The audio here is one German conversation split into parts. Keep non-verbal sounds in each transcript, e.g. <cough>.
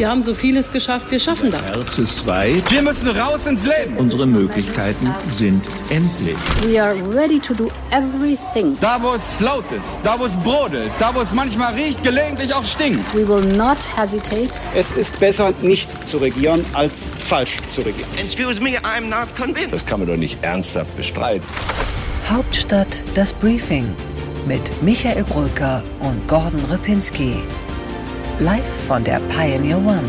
Wir haben so vieles geschafft, wir schaffen das. Herz ist weit. Wir müssen raus ins Leben. Unsere Möglichkeiten sind endlich. We are ready to do everything. Da, wo es laut ist, da, wo es brodelt, da, wo es manchmal riecht, gelegentlich auch stinkt. We will not hesitate. Es ist besser, nicht zu regieren, als falsch zu regieren. Excuse me, I'm not convinced. Das kann man doch nicht ernsthaft bestreiten. Hauptstadt das Briefing mit Michael Brücker und Gordon Ripinski. Live von der Pioneer One.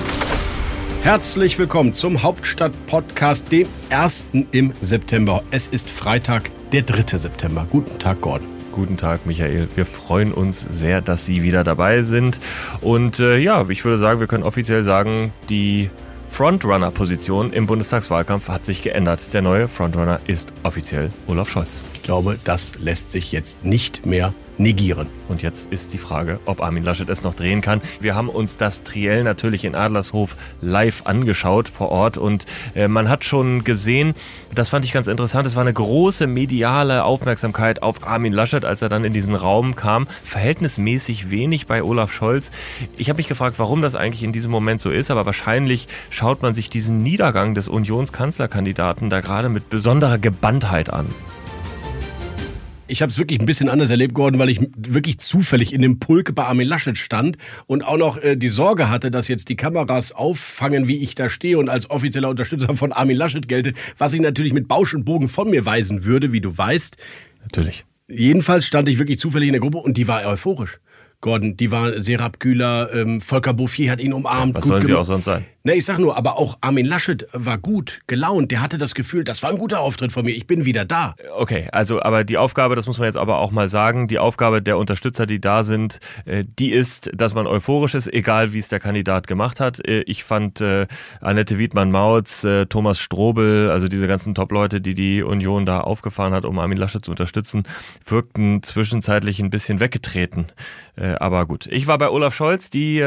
Herzlich willkommen zum Hauptstadt-Podcast, dem ersten im September. Es ist Freitag, der 3. September. Guten Tag, Gordon. Guten Tag, Michael. Wir freuen uns sehr, dass Sie wieder dabei sind. Und äh, ja, ich würde sagen, wir können offiziell sagen, die Frontrunner-Position im Bundestagswahlkampf hat sich geändert. Der neue Frontrunner ist offiziell Olaf Scholz. Ich glaube, das lässt sich jetzt nicht mehr negieren. Und jetzt ist die Frage, ob Armin Laschet es noch drehen kann. Wir haben uns das Triell natürlich in Adlershof live angeschaut vor Ort und äh, man hat schon gesehen, das fand ich ganz interessant, es war eine große mediale Aufmerksamkeit auf Armin Laschet, als er dann in diesen Raum kam. Verhältnismäßig wenig bei Olaf Scholz. Ich habe mich gefragt, warum das eigentlich in diesem Moment so ist, aber wahrscheinlich schaut man sich diesen Niedergang des Unionskanzlerkandidaten da gerade mit besonderer Gebanntheit an. Ich habe es wirklich ein bisschen anders erlebt, Gordon, weil ich wirklich zufällig in dem Pulk bei Armin Laschet stand und auch noch äh, die Sorge hatte, dass jetzt die Kameras auffangen, wie ich da stehe und als offizieller Unterstützer von Armin Laschet gelte, was ich natürlich mit Bausch und Bogen von mir weisen würde, wie du weißt. Natürlich. Jedenfalls stand ich wirklich zufällig in der Gruppe und die war euphorisch. Gordon, die war Serap Güler, ähm, Volker Bouffier hat ihn umarmt. Was sollen sie auch sonst sein? Ne, ich sag nur, aber auch Armin Laschet war gut gelaunt. Der hatte das Gefühl, das war ein guter Auftritt von mir. Ich bin wieder da. Okay, also aber die Aufgabe, das muss man jetzt aber auch mal sagen, die Aufgabe der Unterstützer, die da sind, äh, die ist, dass man euphorisch ist, egal wie es der Kandidat gemacht hat. Äh, ich fand äh, Annette Wiedmann-Mautz, Thomas Strobel, also diese ganzen Top-Leute, die die Union da aufgefahren hat, um Armin Laschet zu unterstützen, wirkten zwischenzeitlich ein bisschen weggetreten. Aber gut, ich war bei Olaf Scholz. Die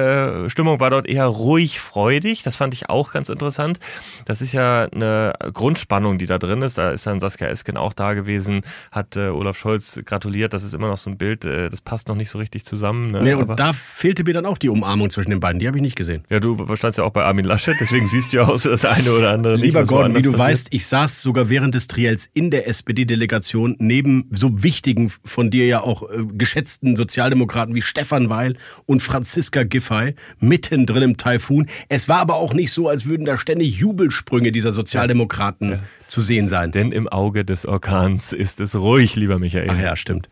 Stimmung war dort eher ruhig freudig. Das fand ich auch ganz interessant. Das ist ja eine Grundspannung, die da drin ist. Da ist dann Saskia Esken auch da gewesen, hat äh, Olaf Scholz gratuliert. Das ist immer noch so ein Bild, äh, das passt noch nicht so richtig zusammen. Ne? Nee, und Aber da fehlte mir dann auch die Umarmung zwischen den beiden. Die habe ich nicht gesehen. Ja, du standst ja auch bei Armin Laschet, deswegen siehst du ja auch so das eine oder andere. Lieber nicht, Gordon, wie du passiert. weißt, ich saß sogar während des Triels in der SPD-Delegation neben so wichtigen, von dir ja auch äh, geschätzten Sozialdemokraten wie Stefan Weil und Franziska Giffey mittendrin im Taifun. Es war aber auch nicht so, als würden da ständig Jubelsprünge dieser Sozialdemokraten ja. zu sehen sein. Denn im Auge des Orkans ist es ruhig, lieber Michael. Ach ja, stimmt.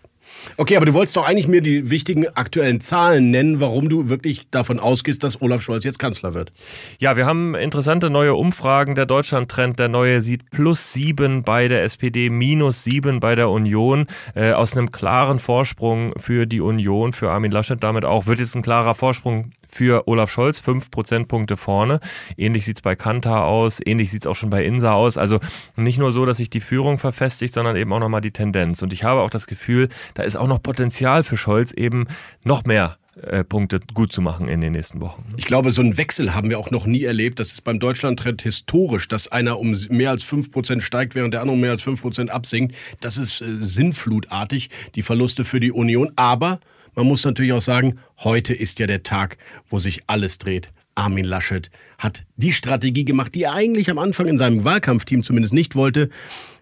Okay, aber du wolltest doch eigentlich mir die wichtigen aktuellen Zahlen nennen, warum du wirklich davon ausgehst, dass Olaf Scholz jetzt Kanzler wird. Ja, wir haben interessante neue Umfragen. Der Deutschland-Trend, der neue, sieht plus sieben bei der SPD, minus sieben bei der Union. Äh, aus einem klaren Vorsprung für die Union, für Armin Laschet damit auch, wird jetzt ein klarer Vorsprung für Olaf Scholz, fünf Prozentpunkte vorne. Ähnlich sieht es bei Kantar aus, ähnlich sieht es auch schon bei Insa aus. Also nicht nur so, dass sich die Führung verfestigt, sondern eben auch nochmal die Tendenz. Und ich habe auch das Gefühl, da ist auch noch Potenzial für Scholz, eben noch mehr äh, Punkte gut zu machen in den nächsten Wochen. Ich glaube, so einen Wechsel haben wir auch noch nie erlebt. Das ist beim Deutschland-Trend historisch, dass einer um mehr als 5% steigt, während der andere um mehr als 5% absinkt. Das ist äh, sinnflutartig, die Verluste für die Union. Aber man muss natürlich auch sagen, heute ist ja der Tag, wo sich alles dreht. Armin Laschet hat die Strategie gemacht, die er eigentlich am Anfang in seinem Wahlkampfteam zumindest nicht wollte.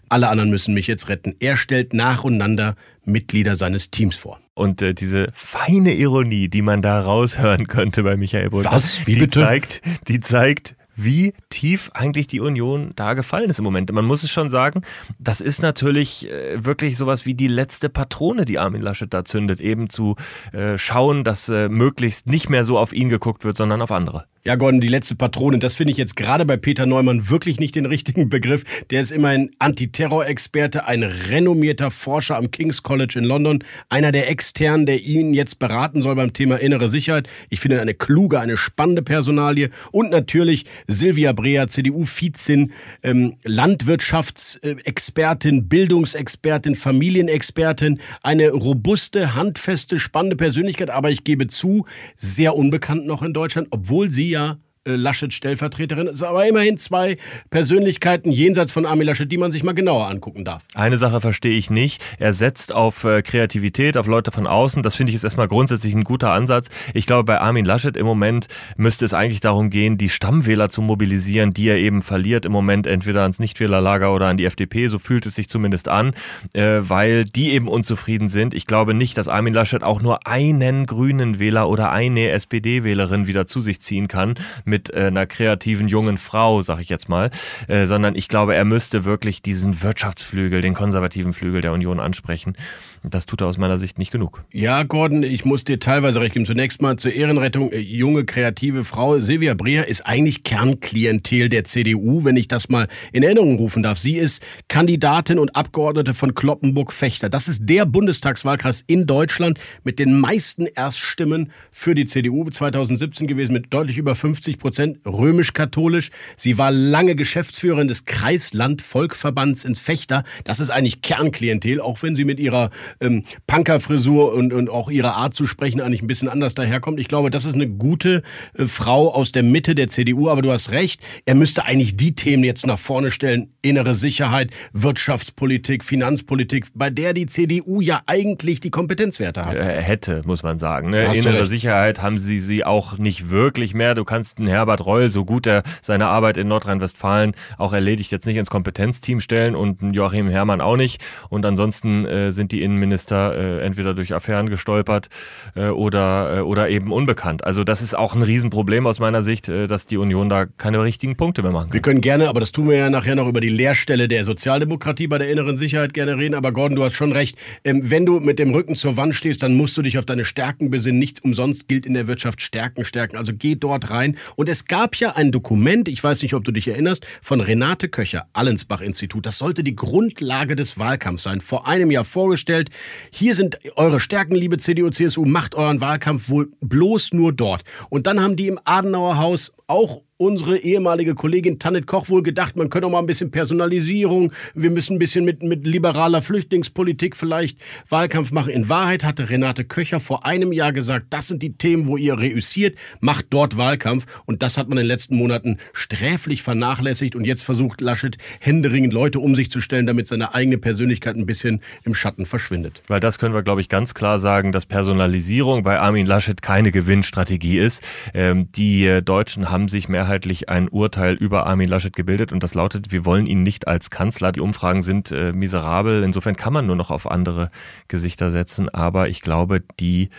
Alle anderen müssen mich jetzt retten. Er stellt nacheinander Mitglieder seines Teams vor. Und äh, diese feine Ironie, die man da raushören könnte bei Michael Was? Wie die bitte? zeigt, die zeigt, wie tief eigentlich die Union da gefallen ist im Moment. Man muss es schon sagen, das ist natürlich äh, wirklich sowas wie die letzte Patrone, die Armin Laschet da zündet, eben zu äh, schauen, dass äh, möglichst nicht mehr so auf ihn geguckt wird, sondern auf andere. Ja, Gordon, die letzte Patrone, das finde ich jetzt gerade bei Peter Neumann wirklich nicht den richtigen Begriff. Der ist immerhin Antiterror-Experte, ein renommierter Forscher am King's College in London, einer der Externen, der ihn jetzt beraten soll beim Thema innere Sicherheit. Ich finde eine kluge, eine spannende Personalie. Und natürlich Silvia Brea, CDU-Vizin, ähm, Landwirtschaftsexpertin, Bildungsexpertin, Familienexpertin, eine robuste, handfeste, spannende Persönlichkeit, aber ich gebe zu, sehr unbekannt noch in Deutschland, obwohl sie ja äh, Laschet Stellvertreterin. Es sind aber immerhin zwei Persönlichkeiten jenseits von Armin Laschet, die man sich mal genauer angucken darf. Eine Sache verstehe ich nicht. Er setzt auf äh, Kreativität, auf Leute von außen. Das finde ich ist erstmal grundsätzlich ein guter Ansatz. Ich glaube, bei Armin Laschet im Moment müsste es eigentlich darum gehen, die Stammwähler zu mobilisieren, die er eben verliert im Moment entweder ans Nichtwählerlager oder an die FDP. So fühlt es sich zumindest an, äh, weil die eben unzufrieden sind. Ich glaube nicht, dass Armin Laschet auch nur einen grünen Wähler oder eine SPD-Wählerin wieder zu sich ziehen kann mit äh, einer kreativen jungen Frau, sag ich jetzt mal, äh, sondern ich glaube, er müsste wirklich diesen Wirtschaftsflügel, den konservativen Flügel der Union ansprechen. Das tut er aus meiner Sicht nicht genug. Ja, Gordon, ich muss dir teilweise recht geben. Zunächst mal zur Ehrenrettung. Äh, junge, kreative Frau Silvia Breer ist eigentlich Kernklientel der CDU, wenn ich das mal in Erinnerung rufen darf. Sie ist Kandidatin und Abgeordnete von Kloppenburg-Fechter. Das ist der Bundestagswahlkreis in Deutschland mit den meisten Erststimmen für die CDU 2017 gewesen, mit deutlich über 50 Prozent, römisch-katholisch. Sie war lange Geschäftsführerin des Kreisland-Volkverbands in Fechter. Das ist eigentlich Kernklientel, auch wenn sie mit ihrer ähm, Punkerfrisur und, und auch ihrer Art zu sprechen eigentlich ein bisschen anders daherkommt. Ich glaube, das ist eine gute äh, Frau aus der Mitte der CDU, aber du hast recht, er müsste eigentlich die Themen jetzt nach vorne stellen. Innere Sicherheit, Wirtschaftspolitik, Finanzpolitik, bei der die CDU ja eigentlich die Kompetenzwerte hat. Äh, hätte, muss man sagen. Ne? Innere Sicherheit haben sie sie auch nicht wirklich mehr. Du kannst einen Herbert Reul, so gut er seine Arbeit in Nordrhein-Westfalen auch erledigt, jetzt nicht ins Kompetenzteam stellen und Joachim Herrmann auch nicht. Und ansonsten äh, sind die Innenminister äh, entweder durch Affären gestolpert äh, oder, äh, oder eben unbekannt. Also das ist auch ein Riesenproblem aus meiner Sicht, äh, dass die Union da keine richtigen Punkte mehr machen kann. Wir können gerne, aber das tun wir ja nachher noch über die Leerstelle der Sozialdemokratie bei der inneren Sicherheit gerne reden. Aber Gordon, du hast schon recht. Ähm, wenn du mit dem Rücken zur Wand stehst, dann musst du dich auf deine Stärken besinnen. Nicht umsonst gilt in der Wirtschaft Stärken, Stärken. Also geh dort rein. Und es gab ja ein Dokument, ich weiß nicht, ob du dich erinnerst, von Renate Köcher, Allensbach-Institut. Das sollte die Grundlage des Wahlkampfs sein. Vor einem Jahr vorgestellt. Hier sind eure Stärken, liebe CDU, CSU. Macht euren Wahlkampf wohl bloß nur dort. Und dann haben die im Adenauer Haus auch unsere ehemalige Kollegin Tanit Koch wohl gedacht, man könnte auch mal ein bisschen Personalisierung, wir müssen ein bisschen mit, mit liberaler Flüchtlingspolitik vielleicht Wahlkampf machen. In Wahrheit hatte Renate Köcher vor einem Jahr gesagt, das sind die Themen, wo ihr reüssiert, macht dort Wahlkampf. Und das hat man in den letzten Monaten sträflich vernachlässigt. Und jetzt versucht Laschet händeringend Leute um sich zu stellen, damit seine eigene Persönlichkeit ein bisschen im Schatten verschwindet. Weil das können wir, glaube ich, ganz klar sagen, dass Personalisierung bei Armin Laschet keine Gewinnstrategie ist. Ähm, die äh, Deutschen haben sich mehrheitlich mehrheitlich ein Urteil über Armin Laschet gebildet und das lautet, wir wollen ihn nicht als Kanzler. Die Umfragen sind äh, miserabel. Insofern kann man nur noch auf andere Gesichter setzen. Aber ich glaube, die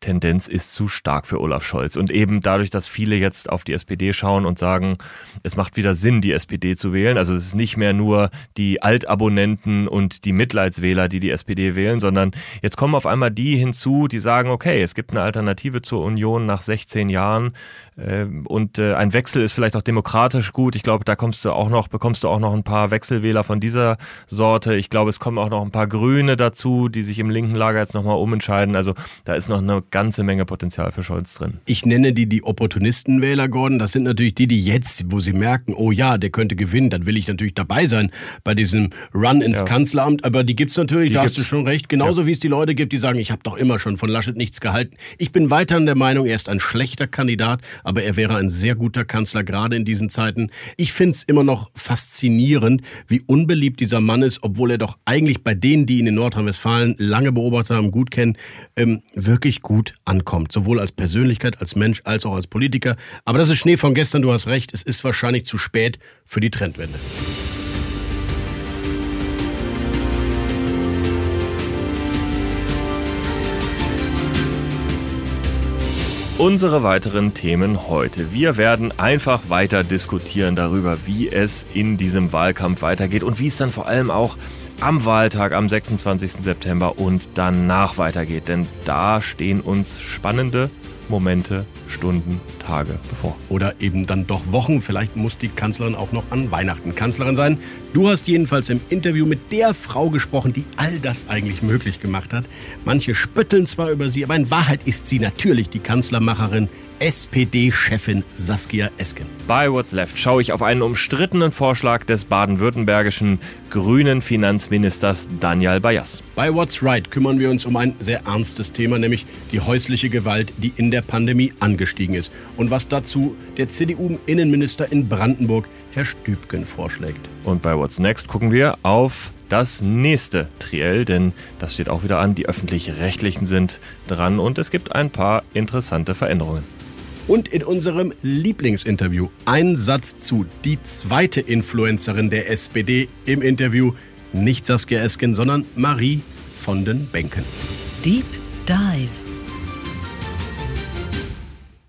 Tendenz ist zu stark für Olaf Scholz. Und eben dadurch, dass viele jetzt auf die SPD schauen und sagen, es macht wieder Sinn, die SPD zu wählen. Also es ist nicht mehr nur die Altabonnenten und die Mitleidswähler, die die SPD wählen, sondern jetzt kommen auf einmal die hinzu, die sagen, okay, es gibt eine Alternative zur Union nach 16 Jahren äh, und äh, ein Wechsel ist vielleicht auch demokratisch gut. Ich glaube, da kommst du auch noch, bekommst du auch noch ein paar Wechselwähler von dieser Sorte. Ich glaube, es kommen auch noch ein paar Grüne dazu, die sich im linken Lager jetzt nochmal umentscheiden. Also da ist noch eine ganze Menge Potenzial für Scholz drin. Ich nenne die die Opportunistenwähler, Gordon. Das sind natürlich die, die jetzt, wo sie merken, oh ja, der könnte gewinnen, dann will ich natürlich dabei sein bei diesem Run ins ja. Kanzleramt. Aber die gibt es natürlich, die da hast du schon recht. Genauso ja. wie es die Leute gibt, die sagen, ich habe doch immer schon von Laschet nichts gehalten. Ich bin weiterhin der Meinung, er ist ein schlechter Kandidat, aber er wäre ein sehr guter Kanzler, gerade in diesen Zeiten. Ich finde es immer noch faszinierend, wie unbeliebt dieser Mann ist, obwohl er doch eigentlich bei denen, die ihn in Nordrhein-Westfalen lange beobachtet haben, gut kennen, ähm, wirklich gut ankommt. Sowohl als Persönlichkeit, als Mensch, als auch als Politiker. Aber das ist Schnee von gestern, du hast recht. Es ist wahrscheinlich zu spät für die Trendwende. Unsere weiteren Themen heute. Wir werden einfach weiter diskutieren darüber, wie es in diesem Wahlkampf weitergeht und wie es dann vor allem auch am Wahltag am 26. September und danach weitergeht. Denn da stehen uns spannende Momente, Stunden, Tage bevor. Oder eben dann doch Wochen. Vielleicht muss die Kanzlerin auch noch an Weihnachten Kanzlerin sein. Du hast jedenfalls im Interview mit der Frau gesprochen, die all das eigentlich möglich gemacht hat. Manche spötteln zwar über sie, aber in Wahrheit ist sie natürlich die Kanzlermacherin SPD-Chefin Saskia Esken. Bei What's Left schaue ich auf einen umstrittenen Vorschlag des baden-württembergischen grünen Finanzministers Daniel Bayas. Bei What's Right kümmern wir uns um ein sehr ernstes Thema, nämlich die häusliche Gewalt, die in der Pandemie angestiegen ist. Und was dazu der CDU-Innenminister in Brandenburg, Herr Stübgen, vorschlägt. Und bei What's Next gucken wir auf das nächste Triell, denn das steht auch wieder an. Die öffentlich-rechtlichen sind dran und es gibt ein paar interessante Veränderungen. Und in unserem Lieblingsinterview ein Satz zu die zweite Influencerin der SPD im Interview. Nicht Saskia Esken, sondern Marie von den Bänken. Deep Dive.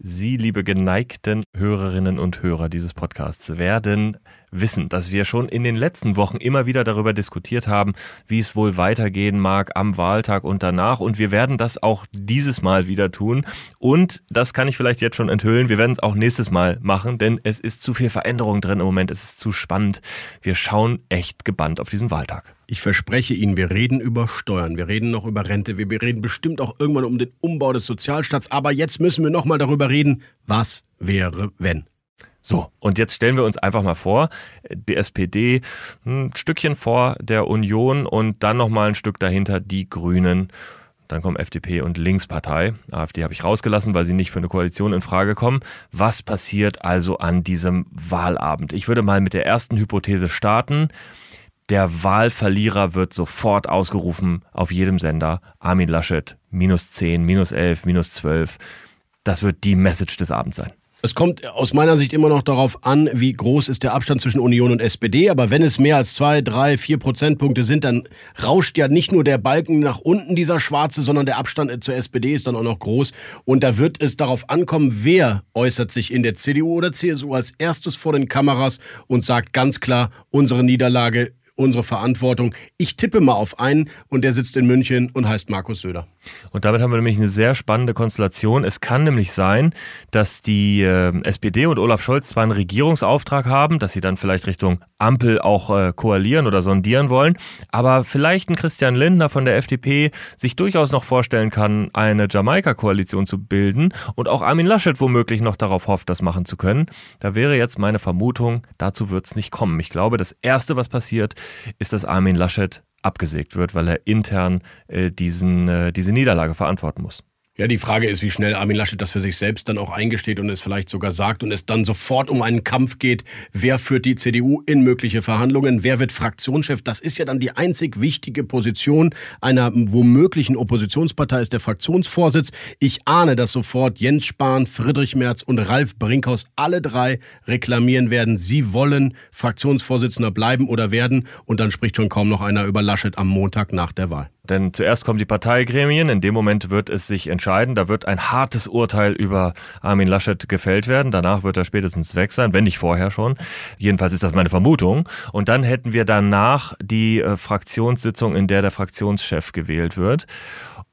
Sie, liebe geneigten Hörerinnen und Hörer dieses Podcasts, werden wissen, dass wir schon in den letzten Wochen immer wieder darüber diskutiert haben, wie es wohl weitergehen mag am Wahltag und danach. Und wir werden das auch dieses Mal wieder tun. Und das kann ich vielleicht jetzt schon enthüllen. Wir werden es auch nächstes Mal machen, denn es ist zu viel Veränderung drin im Moment. Es ist zu spannend. Wir schauen echt gebannt auf diesen Wahltag. Ich verspreche Ihnen, wir reden über Steuern, wir reden noch über Rente, wir reden bestimmt auch irgendwann um den Umbau des Sozialstaats. Aber jetzt müssen wir noch mal darüber reden, was wäre, wenn. So, und jetzt stellen wir uns einfach mal vor, die SPD ein Stückchen vor der Union und dann nochmal ein Stück dahinter die Grünen. Dann kommen FDP und Linkspartei. AfD habe ich rausgelassen, weil sie nicht für eine Koalition in Frage kommen. Was passiert also an diesem Wahlabend? Ich würde mal mit der ersten Hypothese starten. Der Wahlverlierer wird sofort ausgerufen auf jedem Sender. Armin Laschet, minus 10, minus 11, minus 12. Das wird die Message des Abends sein. Es kommt aus meiner Sicht immer noch darauf an, wie groß ist der Abstand zwischen Union und SPD. Aber wenn es mehr als zwei, drei, vier Prozentpunkte sind, dann rauscht ja nicht nur der Balken nach unten, dieser schwarze, sondern der Abstand zur SPD ist dann auch noch groß. Und da wird es darauf ankommen, wer äußert sich in der CDU oder CSU als erstes vor den Kameras und sagt ganz klar, unsere Niederlage unsere Verantwortung. Ich tippe mal auf einen und der sitzt in München und heißt Markus Söder. Und damit haben wir nämlich eine sehr spannende Konstellation. Es kann nämlich sein, dass die äh, SPD und Olaf Scholz zwar einen Regierungsauftrag haben, dass sie dann vielleicht Richtung Ampel auch äh, koalieren oder sondieren wollen, aber vielleicht ein Christian Lindner von der FDP sich durchaus noch vorstellen kann, eine Jamaika-Koalition zu bilden und auch Armin Laschet womöglich noch darauf hofft, das machen zu können. Da wäre jetzt meine Vermutung, dazu wird es nicht kommen. Ich glaube, das Erste, was passiert, ist, dass Armin Laschet abgesägt wird, weil er intern äh, diesen, äh, diese Niederlage verantworten muss. Ja, die Frage ist, wie schnell Armin Laschet das für sich selbst dann auch eingesteht und es vielleicht sogar sagt und es dann sofort um einen Kampf geht, wer führt die CDU in mögliche Verhandlungen, wer wird Fraktionschef. Das ist ja dann die einzig wichtige Position einer womöglichen Oppositionspartei, ist der Fraktionsvorsitz. Ich ahne, dass sofort Jens Spahn, Friedrich Merz und Ralf Brinkhaus alle drei reklamieren werden, sie wollen Fraktionsvorsitzender bleiben oder werden und dann spricht schon kaum noch einer über Laschet am Montag nach der Wahl. Denn zuerst kommen die Parteigremien, in dem Moment wird es sich entscheiden, da wird ein hartes Urteil über Armin Laschet gefällt werden, danach wird er spätestens weg sein, wenn nicht vorher schon. Jedenfalls ist das meine Vermutung. Und dann hätten wir danach die äh, Fraktionssitzung, in der der Fraktionschef gewählt wird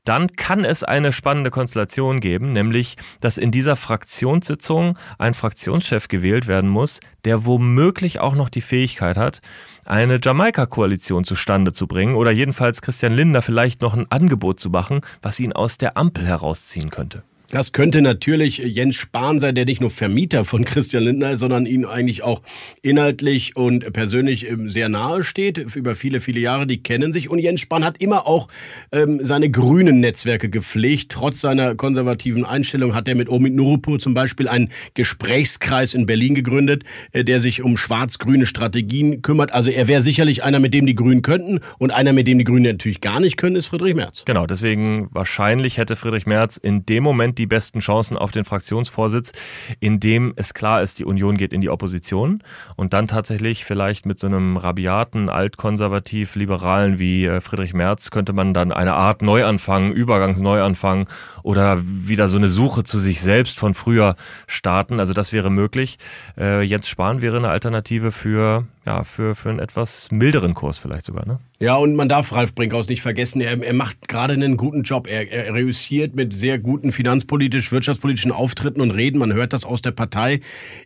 dann kann es eine spannende Konstellation geben, nämlich, dass in dieser Fraktionssitzung ein Fraktionschef gewählt werden muss, der womöglich auch noch die Fähigkeit hat, eine Jamaika-Koalition zustande zu bringen oder jedenfalls Christian Lindner vielleicht noch ein Angebot zu machen, was ihn aus der Ampel herausziehen könnte. Das könnte natürlich Jens Spahn sein, der nicht nur Vermieter von Christian Lindner ist, sondern ihm eigentlich auch inhaltlich und persönlich ähm, sehr nahe steht. Über viele, viele Jahre, die kennen sich. Und Jens Spahn hat immer auch ähm, seine grünen Netzwerke gepflegt. Trotz seiner konservativen Einstellung hat er mit Omid Nurupur zum Beispiel einen Gesprächskreis in Berlin gegründet, äh, der sich um schwarz-grüne Strategien kümmert. Also er wäre sicherlich einer, mit dem die Grünen könnten. Und einer, mit dem die Grünen natürlich gar nicht können, ist Friedrich Merz. Genau, deswegen wahrscheinlich hätte Friedrich Merz in dem Moment die besten Chancen auf den Fraktionsvorsitz, indem es klar ist, die Union geht in die Opposition und dann tatsächlich vielleicht mit so einem rabiaten, altkonservativ-liberalen wie äh, Friedrich Merz könnte man dann eine Art Neuanfang, Übergangsneuanfang oder wieder so eine Suche zu sich selbst von früher starten. Also das wäre möglich. Äh, Jens Spahn wäre eine Alternative für ja, für, für einen etwas milderen Kurs vielleicht sogar. Ne? Ja, und man darf Ralf Brinkhaus nicht vergessen, er, er macht gerade einen guten Job. Er, er reüssiert mit sehr guten finanzpolitisch, wirtschaftspolitischen Auftritten und Reden. Man hört das aus der Partei.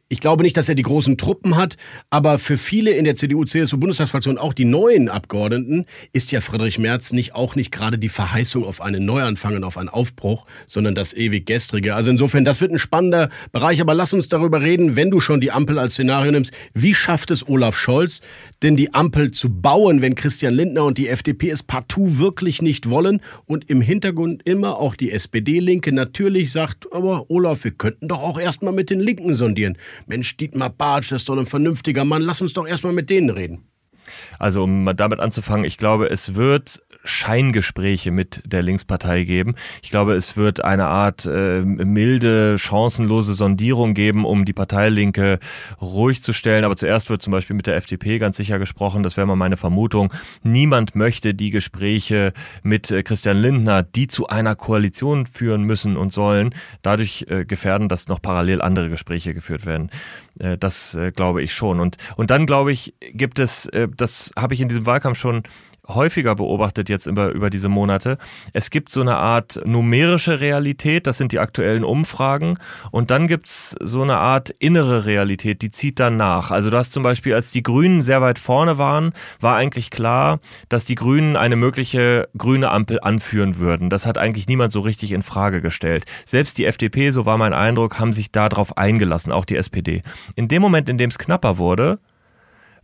Ich glaube nicht, dass er die großen Truppen hat, aber für viele in der CDU-CSU-Bundestagsfraktion, auch die neuen Abgeordneten, ist ja Friedrich Merz nicht auch nicht gerade die Verheißung auf einen Neuanfang und auf einen Aufbruch, sondern das ewig gestrige. Also insofern, das wird ein spannender Bereich. Aber lass uns darüber reden, wenn du schon die Ampel als Szenario nimmst. Wie schafft es Olaf Scholz, Scholz denn die Ampel zu bauen, wenn Christian Lindner und die FDP es partout wirklich nicht wollen und im Hintergrund immer auch die SPD-Linke natürlich sagt, aber Olaf, wir könnten doch auch erstmal mit den Linken sondieren. Mensch, Dietmar Bartsch, das ist doch ein vernünftiger Mann, lass uns doch erstmal mit denen reden. Also um damit anzufangen, ich glaube, es wird Scheingespräche mit der Linkspartei geben. Ich glaube, es wird eine Art äh, milde, chancenlose Sondierung geben, um die Parteilinke ruhig zu stellen. Aber zuerst wird zum Beispiel mit der FDP ganz sicher gesprochen. Das wäre mal meine Vermutung. Niemand möchte die Gespräche mit äh, Christian Lindner, die zu einer Koalition führen müssen und sollen, dadurch äh, gefährden, dass noch parallel andere Gespräche geführt werden. Äh, das äh, glaube ich schon. Und, und dann glaube ich, gibt es, äh, das habe ich in diesem Wahlkampf schon häufiger beobachtet jetzt über, über diese Monate. Es gibt so eine Art numerische Realität, das sind die aktuellen Umfragen. Und dann gibt es so eine Art innere Realität, die zieht dann nach. Also du hast zum Beispiel, als die Grünen sehr weit vorne waren, war eigentlich klar, dass die Grünen eine mögliche grüne Ampel anführen würden. Das hat eigentlich niemand so richtig in Frage gestellt. Selbst die FDP, so war mein Eindruck, haben sich darauf eingelassen, auch die SPD. In dem Moment, in dem es knapper wurde,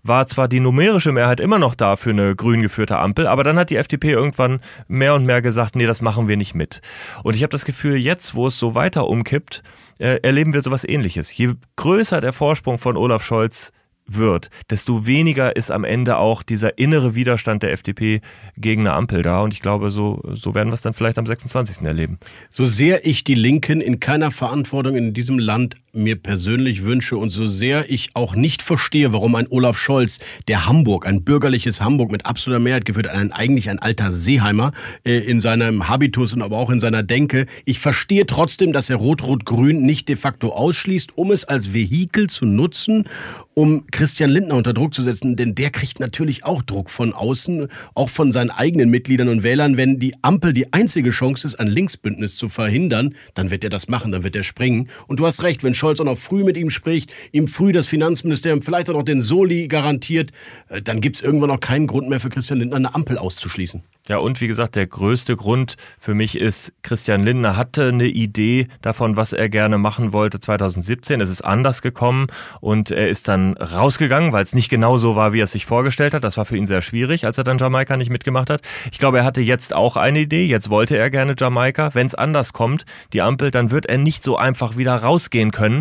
war zwar die numerische Mehrheit immer noch da für eine grün geführte Ampel, aber dann hat die FDP irgendwann mehr und mehr gesagt, nee, das machen wir nicht mit. Und ich habe das Gefühl, jetzt, wo es so weiter umkippt, äh, erleben wir sowas ähnliches. Je größer der Vorsprung von Olaf Scholz wird, desto weniger ist am Ende auch dieser innere Widerstand der FDP gegen eine Ampel da. Und ich glaube, so, so werden wir es dann vielleicht am 26. erleben. So sehr ich die Linken in keiner Verantwortung in diesem Land mir persönlich wünsche und so sehr ich auch nicht verstehe, warum ein Olaf Scholz, der Hamburg, ein bürgerliches Hamburg mit absoluter Mehrheit geführt, ein, eigentlich ein alter Seeheimer äh, in seinem Habitus und aber auch in seiner Denke, ich verstehe trotzdem, dass er Rot-Rot-Grün nicht de facto ausschließt, um es als Vehikel zu nutzen, um Christian Lindner unter Druck zu setzen, denn der kriegt natürlich auch Druck von außen, auch von seinen eigenen Mitgliedern und Wählern. Wenn die Ampel die einzige Chance ist, ein Linksbündnis zu verhindern, dann wird er das machen, dann wird er springen. Und du hast recht, wenn Scholz auch noch früh mit ihm spricht, ihm früh das Finanzministerium, vielleicht auch noch den Soli garantiert, äh, dann gibt es irgendwann auch keinen Grund mehr für Christian Lindner, eine Ampel auszuschließen. Ja, und wie gesagt, der größte Grund für mich ist, Christian Lindner hatte eine Idee davon, was er gerne machen wollte 2017. Es ist anders gekommen und er ist dann rausgegangen, weil es nicht genau so war, wie er es sich vorgestellt hat. Das war für ihn sehr schwierig, als er dann Jamaika nicht mitgemacht hat. Ich glaube, er hatte jetzt auch eine Idee. Jetzt wollte er gerne Jamaika. Wenn es anders kommt, die Ampel, dann wird er nicht so einfach wieder rausgehen können.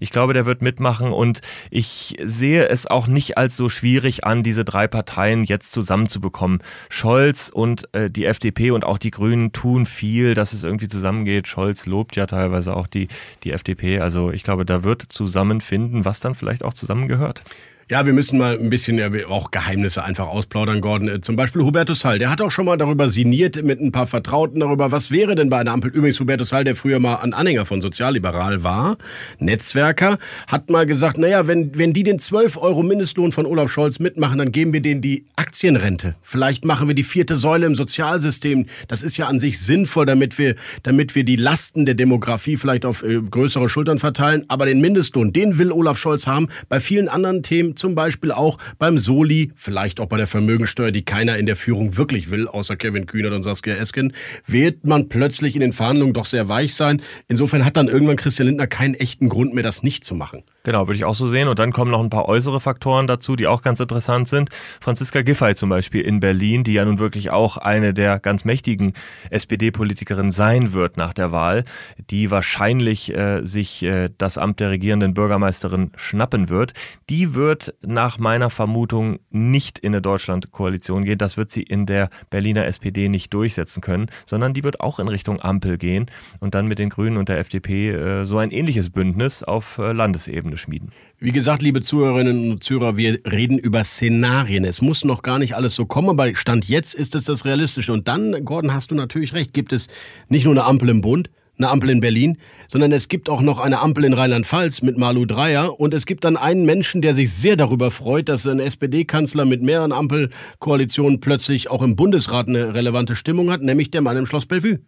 Ich glaube, der wird mitmachen und ich sehe es auch nicht als so schwierig an, diese drei Parteien jetzt zusammenzubekommen. Scholz und und äh, die FDP und auch die Grünen tun viel, dass es irgendwie zusammengeht. Scholz lobt ja teilweise auch die, die FDP. Also ich glaube, da wird zusammenfinden, was dann vielleicht auch zusammengehört. Ja, wir müssen mal ein bisschen auch Geheimnisse einfach ausplaudern, Gordon. Äh, zum Beispiel Hubertus Hall, der hat auch schon mal darüber sinniert mit ein paar Vertrauten darüber, was wäre denn bei einer Ampel. Übrigens, Hubertus Hall, der früher mal ein Anhänger von Sozialliberal war, Netzwerker, hat mal gesagt, naja, wenn, wenn die den 12 Euro Mindestlohn von Olaf Scholz mitmachen, dann geben wir denen die Aktienrente. Vielleicht machen wir die vierte Säule im Sozialsystem. Das ist ja an sich sinnvoll, damit wir, damit wir die Lasten der Demografie vielleicht auf äh, größere Schultern verteilen. Aber den Mindestlohn, den will Olaf Scholz haben. Bei vielen anderen Themen zum Beispiel auch beim Soli, vielleicht auch bei der Vermögensteuer, die keiner in der Führung wirklich will, außer Kevin Kühnert und Saskia Esken, wird man plötzlich in den Verhandlungen doch sehr weich sein. Insofern hat dann irgendwann Christian Lindner keinen echten Grund mehr, das nicht zu machen. Genau, würde ich auch so sehen. Und dann kommen noch ein paar äußere Faktoren dazu, die auch ganz interessant sind. Franziska Giffey zum Beispiel in Berlin, die ja nun wirklich auch eine der ganz mächtigen SPD-Politikerinnen sein wird nach der Wahl, die wahrscheinlich äh, sich äh, das Amt der regierenden Bürgermeisterin schnappen wird. Die wird nach meiner Vermutung nicht in eine Deutschland-Koalition gehen. Das wird sie in der Berliner SPD nicht durchsetzen können, sondern die wird auch in Richtung Ampel gehen und dann mit den Grünen und der FDP äh, so ein ähnliches Bündnis auf äh, Landesebene Ebene schmieden. Wie gesagt, liebe Zuhörerinnen und Zuhörer, wir reden über Szenarien. Es muss noch gar nicht alles so kommen, aber Stand jetzt ist es das Realistische. Und dann, Gordon, hast du natürlich recht, gibt es nicht nur eine Ampel im Bund, eine Ampel in Berlin, sondern es gibt auch noch eine Ampel in Rheinland-Pfalz mit Malu Dreyer und es gibt dann einen Menschen, der sich sehr darüber freut, dass ein SPD-Kanzler mit mehreren Ampelkoalitionen plötzlich auch im Bundesrat eine relevante Stimmung hat, nämlich der Mann im Schloss Bellevue.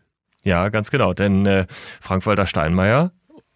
Ja, ganz genau, denn äh, Frank-Walter Steinmeier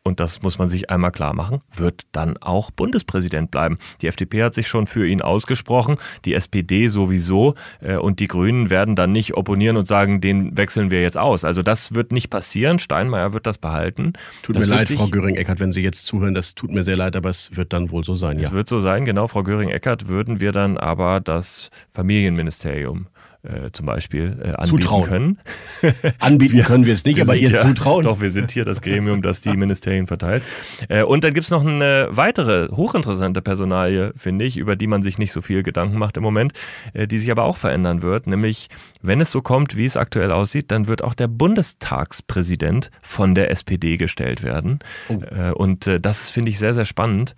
und das muss man sich einmal klar machen, wird dann auch Bundespräsident bleiben. Die FDP hat sich schon für ihn ausgesprochen, die SPD sowieso äh, und die Grünen werden dann nicht opponieren und sagen, den wechseln wir jetzt aus. Also das wird nicht passieren. Steinmeier wird das behalten. Tut das mir leid, Frau Göring-Eckardt, wenn Sie jetzt zuhören, das tut mir sehr leid, aber es wird dann wohl so sein. Es ja. wird so sein, genau, Frau Göring-Eckardt würden wir dann aber das Familienministerium äh, zum Beispiel äh, anbieten Zutrauen. können. <laughs> Anbieten können wir es nicht, aber sind ihr ja, zutrauen. Doch, wir sind hier das Gremium, das die Ministerien verteilt. Äh, und dann gibt es noch eine weitere hochinteressante Personalie, finde ich, über die man sich nicht so viel Gedanken macht im Moment, äh, die sich aber auch verändern wird. Nämlich, wenn es so kommt, wie es aktuell aussieht, dann wird auch der Bundestagspräsident von der SPD gestellt werden. Oh. Äh, und äh, das finde ich sehr, sehr spannend.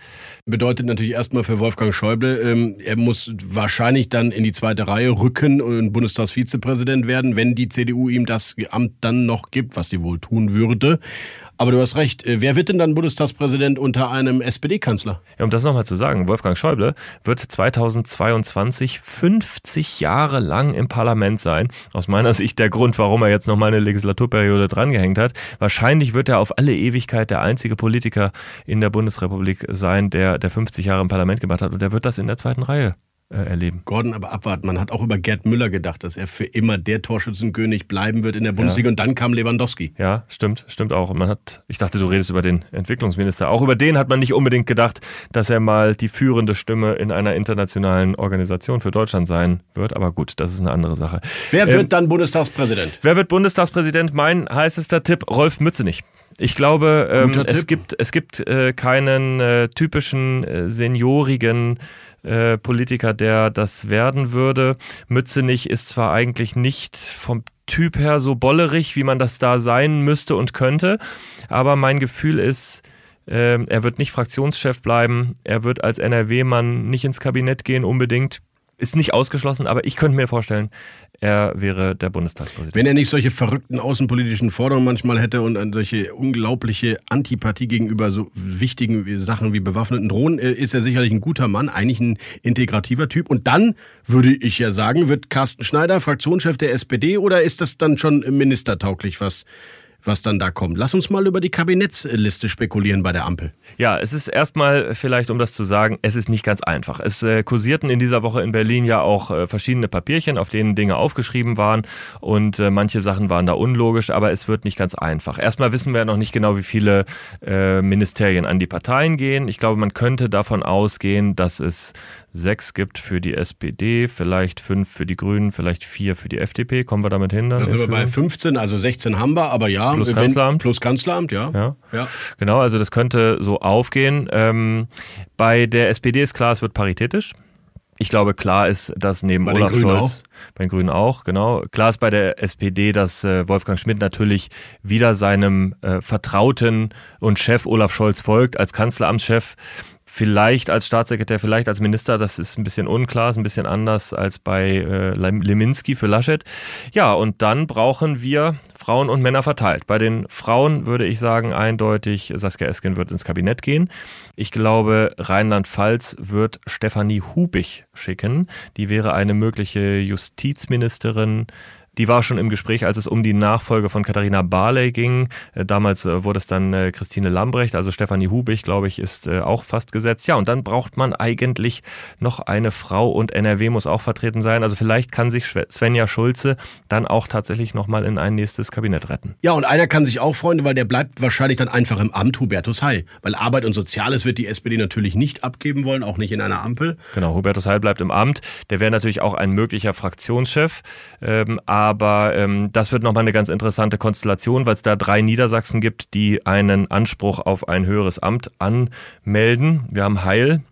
Bedeutet natürlich erstmal für Wolfgang Schäuble, ähm, er muss wahrscheinlich dann in die zweite Reihe rücken und Bundestagsvizepräsident werden, wenn die CDU ihm das Amt dann noch gibt, was sie wohl tun würde. Aber du hast recht, äh, wer wird denn dann Bundestagspräsident unter einem SPD-Kanzler? Ja, um das nochmal zu sagen, Wolfgang Schäuble wird 2022 50 Jahre lang im Parlament sein. Aus meiner Sicht der Grund, warum er jetzt noch mal eine Legislaturperiode drangehängt hat. Wahrscheinlich wird er auf alle Ewigkeit der einzige Politiker in der Bundesrepublik sein, der, der 50 Jahre im Parlament gemacht hat. Und er wird das in der zweiten Reihe erleben. Gordon, aber abwarten. Man hat auch über Gerd Müller gedacht, dass er für immer der Torschützenkönig bleiben wird in der Bundesliga. Ja. Und dann kam Lewandowski. Ja, stimmt, stimmt auch. Und man hat, ich dachte, du redest über den Entwicklungsminister. Auch über den hat man nicht unbedingt gedacht, dass er mal die führende Stimme in einer internationalen Organisation für Deutschland sein wird. Aber gut, das ist eine andere Sache. Wer wird ähm, dann Bundestagspräsident? Wer wird Bundestagspräsident? Mein heißester Tipp, Rolf Mützenich. Ich glaube, ähm, es gibt, es gibt äh, keinen äh, typischen äh, seniorigen äh, Politiker, der das werden würde. Mützenich ist zwar eigentlich nicht vom Typ her so bollerig, wie man das da sein müsste und könnte, aber mein Gefühl ist, äh, er wird nicht Fraktionschef bleiben, er wird als NRW-Mann nicht ins Kabinett gehen unbedingt. Ist nicht ausgeschlossen, aber ich könnte mir vorstellen, er wäre der Bundestagspräsident. Wenn er nicht solche verrückten außenpolitischen Forderungen manchmal hätte und solche unglaubliche Antipathie gegenüber so wichtigen Sachen wie bewaffneten Drohnen, äh, ist er sicherlich ein guter Mann, eigentlich ein integrativer Typ. Und dann würde ich ja sagen, wird Carsten Schneider Fraktionschef der SPD oder ist das dann schon ministertauglich, was was dann da kommt. Lass uns mal über die Kabinettsliste spekulieren bei der Ampel. Ja, es ist erstmal vielleicht, um das zu sagen, es ist nicht ganz einfach. Es äh, kursierten in dieser Woche in Berlin ja auch äh, verschiedene Papierchen, auf denen Dinge aufgeschrieben waren und äh, manche Sachen waren da unlogisch, aber es wird nicht ganz einfach. Erstmal wissen wir noch nicht genau, wie viele äh, Ministerien an die Parteien gehen. Ich glaube, man könnte davon ausgehen, dass es sechs gibt für die SPD, vielleicht fünf für die Grünen, vielleicht vier für die FDP. Kommen wir damit hin? Dann, dann sind wir bei 15, also 16 haben wir, aber ja. Plus Kanzleramt. Plus Kanzleramt, ja. ja. ja. Genau, also das könnte so aufgehen. Ähm, bei der SPD ist klar, es wird paritätisch. Ich glaube, klar ist, dass neben bei Olaf Scholz, auch. bei den Grünen auch, genau. Klar ist bei der SPD, dass äh, Wolfgang Schmidt natürlich wieder seinem äh, Vertrauten und Chef Olaf Scholz folgt als Kanzleramtschef vielleicht als Staatssekretär, vielleicht als Minister, das ist ein bisschen unklar, ist ein bisschen anders als bei äh, Leminski für Laschet. Ja, und dann brauchen wir Frauen und Männer verteilt. Bei den Frauen würde ich sagen, eindeutig, Saskia Esken wird ins Kabinett gehen. Ich glaube, Rheinland-Pfalz wird Stefanie Hubich schicken. Die wäre eine mögliche Justizministerin, die war schon im Gespräch, als es um die Nachfolge von Katharina Barley ging. Äh, damals äh, wurde es dann äh, Christine Lambrecht, also Stefanie Hubich, glaube ich, ist auch fast gesetzt. Ja, und dann braucht man eigentlich noch eine Frau und NRW muss auch vertreten sein. Also vielleicht kann sich Svenja Schulze dann auch tatsächlich nochmal in ein nächstes Kabinett retten. Ja, und einer kann sich auch freuen, weil der bleibt wahrscheinlich dann einfach im Amt, Hubertus Heil. Weil Arbeit und Soziales wird die SPD natürlich nicht abgeben wollen, auch nicht in einer Ampel. Genau, Hubertus Heil bleibt im Amt. Der wäre natürlich auch ein möglicher Fraktionschef. Ähm, aber ähm, das wird nochmal eine ganz interessante Konstellation, weil es da drei Niedersachsen gibt, die einen Anspruch auf ein höheres Amt anmelden. Wir haben Heil,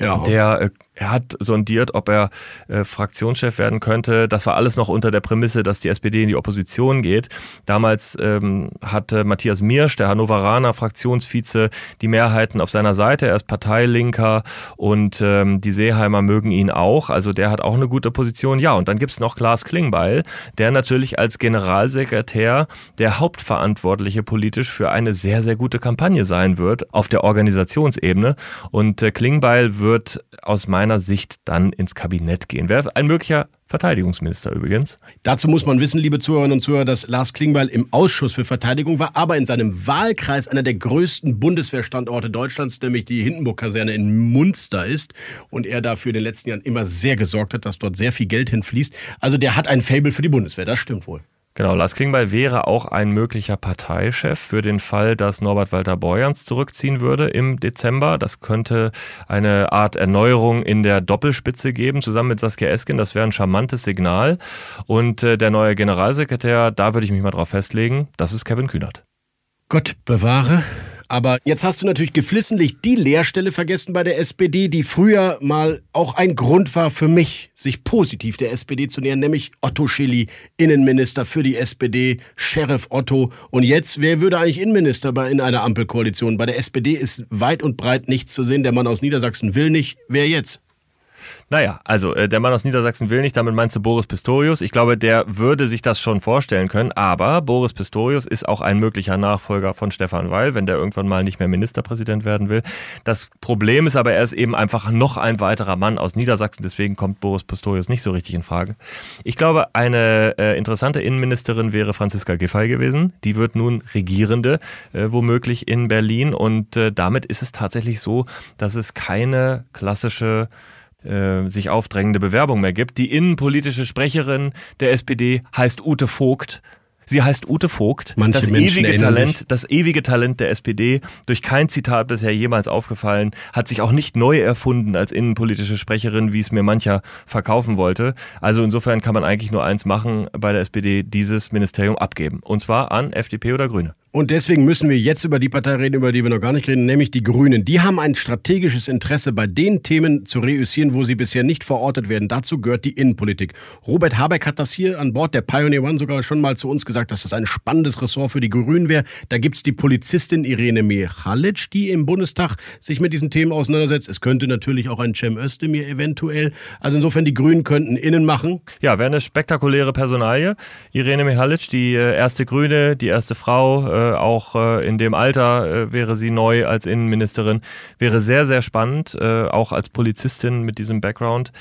ja. der äh, er hat sondiert, ob er äh, Fraktionschef werden könnte. Das war alles noch unter der Prämisse, dass die SPD in die Opposition geht. Damals ähm, hatte Matthias Miersch, der Hannoveraner Fraktionsvize, die Mehrheiten auf seiner Seite. Er ist Parteilinker und ähm, die Seeheimer mögen ihn auch. Also der hat auch eine gute Position. Ja, und dann gibt's noch Klaas Klingbeil, der natürlich als Generalsekretär der Hauptverantwortliche politisch für eine sehr, sehr gute Kampagne sein wird auf der Organisationsebene. Und äh, Klingbeil wird aus meiner Sicht dann ins Kabinett gehen. Wäre ein möglicher Verteidigungsminister übrigens. Dazu muss man wissen, liebe Zuhörerinnen und Zuhörer, dass Lars Klingbeil im Ausschuss für Verteidigung war, aber in seinem Wahlkreis einer der größten Bundeswehrstandorte Deutschlands, nämlich die Hindenburg-Kaserne in Munster ist und er dafür in den letzten Jahren immer sehr gesorgt hat, dass dort sehr viel Geld hinfließt. Also der hat ein Fable für die Bundeswehr, das stimmt wohl. Genau, Lars Klingbeil wäre auch ein möglicher Parteichef für den Fall, dass Norbert Walter Borjans zurückziehen würde im Dezember. Das könnte eine Art Erneuerung in der Doppelspitze geben, zusammen mit Saskia Esken. Das wäre ein charmantes Signal. Und äh, der neue Generalsekretär, da würde ich mich mal drauf festlegen, das ist Kevin Kühnert. Gott bewahre. Aber jetzt hast du natürlich geflissentlich die Leerstelle vergessen bei der SPD, die früher mal auch ein Grund war für mich, sich positiv der SPD zu nähern, nämlich Otto Schilly, Innenminister für die SPD, Sheriff Otto. Und jetzt, wer würde eigentlich Innenminister bei, in einer Ampelkoalition? Bei der SPD ist weit und breit nichts zu sehen. Der Mann aus Niedersachsen will nicht. Wer jetzt? Naja, also äh, der Mann aus Niedersachsen will nicht, damit meinst du Boris Pistorius. Ich glaube, der würde sich das schon vorstellen können, aber Boris Pistorius ist auch ein möglicher Nachfolger von Stefan Weil, wenn der irgendwann mal nicht mehr Ministerpräsident werden will. Das Problem ist aber, er ist eben einfach noch ein weiterer Mann aus Niedersachsen, deswegen kommt Boris Pistorius nicht so richtig in Frage. Ich glaube, eine äh, interessante Innenministerin wäre Franziska Giffey gewesen. Die wird nun Regierende, äh, womöglich in Berlin und äh, damit ist es tatsächlich so, dass es keine klassische äh, sich aufdrängende Bewerbung mehr gibt. Die innenpolitische Sprecherin der SPD heißt Ute Vogt. Sie heißt Ute Vogt, Manche das Menschen ewige Talent, sich. das ewige Talent der SPD, durch kein Zitat bisher jemals aufgefallen, hat sich auch nicht neu erfunden als innenpolitische Sprecherin, wie es mir mancher verkaufen wollte. Also insofern kann man eigentlich nur eins machen bei der SPD, dieses Ministerium abgeben. Und zwar an FDP oder Grüne. Und deswegen müssen wir jetzt über die Partei reden, über die wir noch gar nicht reden, nämlich die Grünen. Die haben ein strategisches Interesse, bei den Themen zu reüssieren, wo sie bisher nicht verortet werden. Dazu gehört die Innenpolitik. Robert Habeck hat das hier an Bord der Pioneer One sogar schon mal zu uns gesagt, dass das ein spannendes Ressort für die Grünen wäre. Da gibt's die Polizistin Irene Michalic, die im Bundestag sich mit diesen Themen auseinandersetzt. Es könnte natürlich auch ein Cem Özdemir eventuell. Also insofern, die Grünen könnten innen machen. Ja, wäre eine spektakuläre Personalie. Irene Mihalic, die äh, erste Grüne, die erste Frau, äh, auch äh, in dem Alter äh, wäre sie neu als Innenministerin. Wäre sehr, sehr spannend, äh, auch als Polizistin mit diesem Background.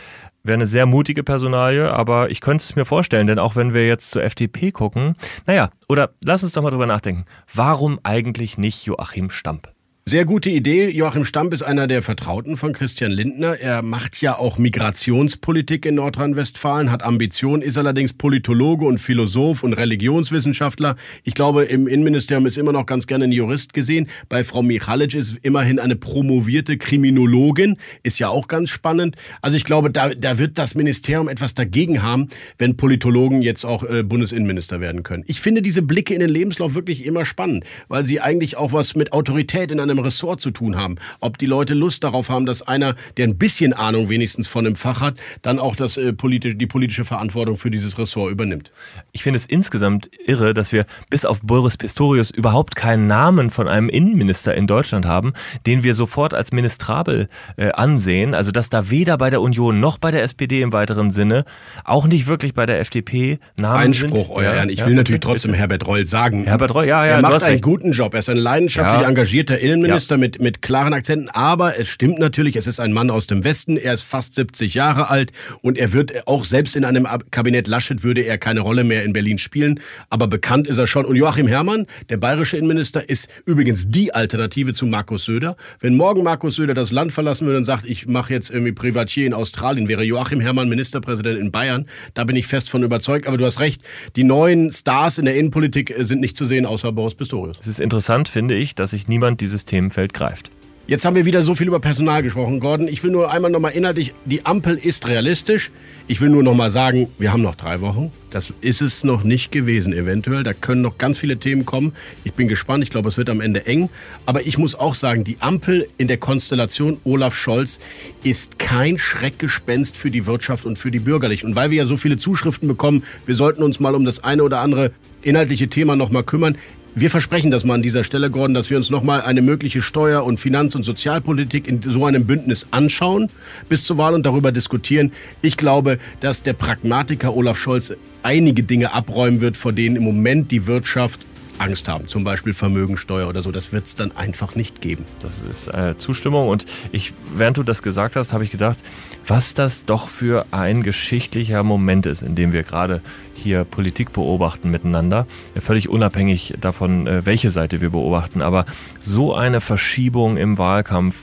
Wäre eine sehr mutige Personalie, aber ich könnte es mir vorstellen, denn auch wenn wir jetzt zur FDP gucken, naja, oder lass uns doch mal drüber nachdenken. Warum eigentlich nicht Joachim Stamp? Sehr gute Idee. Joachim Stamp ist einer der Vertrauten von Christian Lindner. Er macht ja auch Migrationspolitik in Nordrhein-Westfalen, hat Ambitionen, ist allerdings Politologe und Philosoph und Religionswissenschaftler. Ich glaube, im Innenministerium ist immer noch ganz gerne ein Jurist gesehen. Bei Frau Michalic ist immerhin eine promovierte Kriminologin. Ist ja auch ganz spannend. Also ich glaube, da, da wird das Ministerium etwas dagegen haben, wenn Politologen jetzt auch äh, Bundesinnenminister werden können. Ich finde diese Blicke in den Lebenslauf wirklich immer spannend, weil sie eigentlich auch was mit Autorität in einem Ressort zu tun haben. Ob die Leute Lust darauf haben, dass einer, der ein bisschen Ahnung wenigstens von einem Fach hat, dann auch das, äh, politisch, die politische Verantwortung für dieses Ressort übernimmt. Ich finde es insgesamt irre, dass wir bis auf Boris Pistorius überhaupt keinen Namen von einem Innenminister in Deutschland haben, den wir sofort als ministrabel äh, ansehen. Also dass da weder bei der Union noch bei der SPD im weiteren Sinne, auch nicht wirklich bei der FDP Namen Einspruch, sind. euer Herrn. Ich will natürlich trotzdem Herbert Reul sagen. Herbert Reul, ja, ja, er macht einen recht. guten Job. Er ist ein leidenschaftlich Ja. engagierter Innenminister mit, mit klaren Akzenten. Aber es stimmt natürlich, es ist ein Mann aus dem Westen. Er ist fast 70 Jahre alt und er wird auch selbst in einem Ab- Kabinett Laschet würde er keine Rolle mehr in Berlin spielen. Aber bekannt ist er schon. Und Joachim Herrmann, der bayerische Innenminister, ist übrigens die Alternative zu Markus Söder. Wenn morgen Markus Söder das Land verlassen würde und sagt, ich mache jetzt irgendwie Privatier in Australien, wäre Joachim Herrmann Ministerpräsident in Bayern. Da bin ich fest von überzeugt. Aber du hast recht, die neuen Stars in der Innenpolitik äh, sind nicht zu sehen, außer Boris Pistorius. Es ist interessant, finde ich, dass sich niemand dieses Themenfeld greift. Jetzt haben wir wieder so viel über Personal gesprochen, Gordon. Ich will nur einmal nochmal inhaltlich, die Ampel ist realistisch. Ich will nur nochmal sagen, wir haben noch drei Wochen. Das ist es noch nicht gewesen, eventuell. Da können noch ganz viele Themen kommen. Ich bin gespannt. Ich glaube, es wird am Ende eng. Aber ich muss auch sagen, die Ampel in der Konstellation Olaf Scholz ist kein Schreckgespenst für die Wirtschaft und für die Bürgerlichen. Und weil wir ja so viele Zuschriften bekommen, wir sollten uns mal um das eine oder andere inhaltliche Thema nochmal kümmern. Wir versprechen das mal an dieser Stelle, Gordon, dass wir uns nochmal eine mögliche Steuer- und Finanz- und Sozialpolitik in so einem Bündnis anschauen bis zur Wahl und darüber diskutieren. Ich glaube, dass der Pragmatiker Olaf Scholz einige Dinge abräumen wird, vor denen im Moment die Wirtschaft Angst haben. Zum Beispiel Vermögensteuer oder so. Das wird es dann einfach nicht geben. Das ist äh, Zustimmung. Und ich, während du das gesagt hast, habe ich gedacht, was das doch für ein geschichtlicher Moment ist, in dem wir gerade hier Politik beobachten miteinander. Völlig unabhängig davon, äh, welche Seite wir beobachten. Aber so eine Verschiebung im Wahlkampf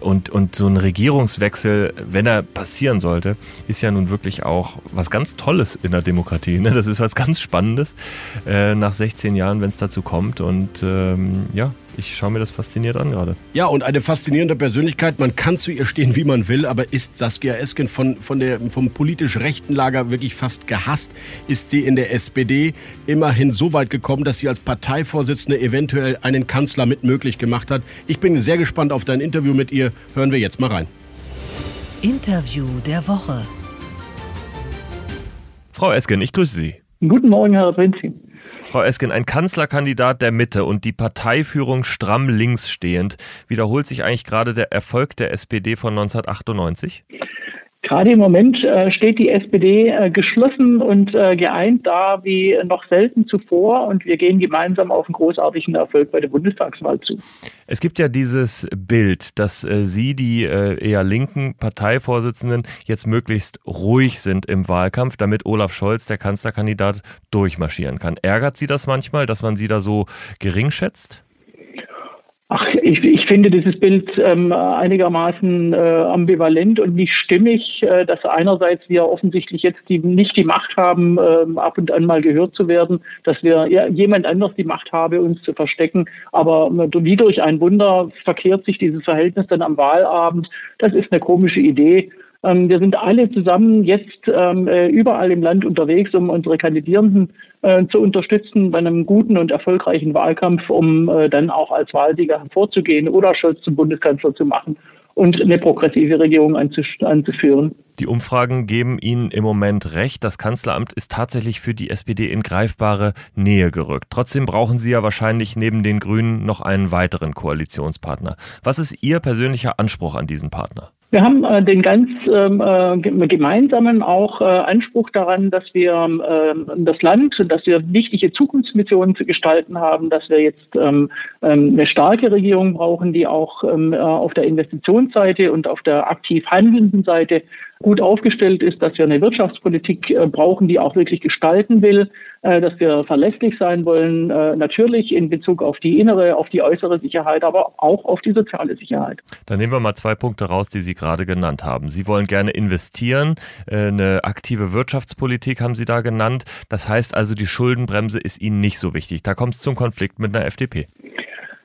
und, und so ein Regierungswechsel, wenn er passieren sollte, ist ja nun wirklich auch was ganz Tolles in der Demokratie. Ne? Das ist was ganz Spannendes äh, nach 16 Jahren, wenn es dazu kommt. Und ähm, ja, ich schaue mir das fasziniert an gerade. Ja, und eine faszinierende Persönlichkeit. Man kann zu ihr stehen, wie man will, aber ist Saskia Esken von, von der, vom politisch rechten Lager wirklich fast gehasst? Ist sie in der SPD immerhin so weit gekommen, dass sie als Parteivorsitzende eventuell einen Kanzler mit möglich gemacht hat? Ich bin sehr gespannt auf dein Interview mit ihr. Hören wir jetzt mal rein. Interview der Woche. Frau Esken, ich grüße Sie. Guten Morgen, Herr Prinzin. Frau Esken, ein Kanzlerkandidat der Mitte und die Parteiführung stramm links stehend. Wiederholt sich eigentlich gerade der Erfolg der SPD von 1998? Gerade im Moment äh, steht die SPD äh, geschlossen und äh, geeint da wie noch selten zuvor und wir gehen gemeinsam auf einen großartigen Erfolg bei der Bundestagswahl zu. Es gibt ja dieses Bild, dass Sie, die eher linken Parteivorsitzenden, jetzt möglichst ruhig sind im Wahlkampf, damit Olaf Scholz, der Kanzlerkandidat, durchmarschieren kann. Ärgert Sie das manchmal, dass man Sie da so gering schätzt? Ach, ich, ich finde dieses Bild ähm, einigermaßen äh, ambivalent und nicht stimmig, äh, dass einerseits wir offensichtlich jetzt die, nicht die Macht haben, äh, ab und an mal gehört zu werden, dass wir ja, jemand anders die Macht habe, uns zu verstecken. Aber äh, wie durch ein Wunder verkehrt sich dieses Verhältnis dann am Wahlabend. Das ist eine komische Idee. Ähm, wir sind alle zusammen jetzt ähm, äh, überall im Land unterwegs, um unsere Kandidierenden äh, zu unterstützen bei einem guten und erfolgreichen Wahlkampf, um äh, dann auch als Wahlsieger hervorzugehen oder Scholz zum Bundeskanzler zu machen und eine progressive Regierung anzuführen. Die Umfragen geben Ihnen im Moment recht. Das Kanzleramt ist tatsächlich für die SPD in greifbare Nähe gerückt. Trotzdem brauchen Sie ja wahrscheinlich neben den Grünen noch einen weiteren Koalitionspartner. Was ist Ihr persönlicher Anspruch an diesen Partner? Wir haben äh, den ganz ähm, äh, gemeinsamen auch äh, Anspruch daran, dass wir äh, das Land, dass wir wichtige Zukunftsmissionen zu gestalten haben, dass wir jetzt ähm, ähm, eine starke Regierung brauchen, die auch ähm, äh, auf der Investitionsseite und auf der aktiv handelnden Seite gut aufgestellt ist, dass wir eine Wirtschaftspolitik äh, brauchen, die auch wirklich gestalten will, äh, dass wir verlässlich sein wollen, äh, natürlich in Bezug auf die innere, auf die äußere Sicherheit, aber auch auf die soziale Sicherheit. Dann nehmen wir mal zwei Punkte raus, die Sie gerade genannt haben. Sie wollen gerne investieren, eine aktive Wirtschaftspolitik haben Sie da genannt. Das heißt also, die Schuldenbremse ist Ihnen nicht so wichtig. Da kommt es zum Konflikt mit einer FDP.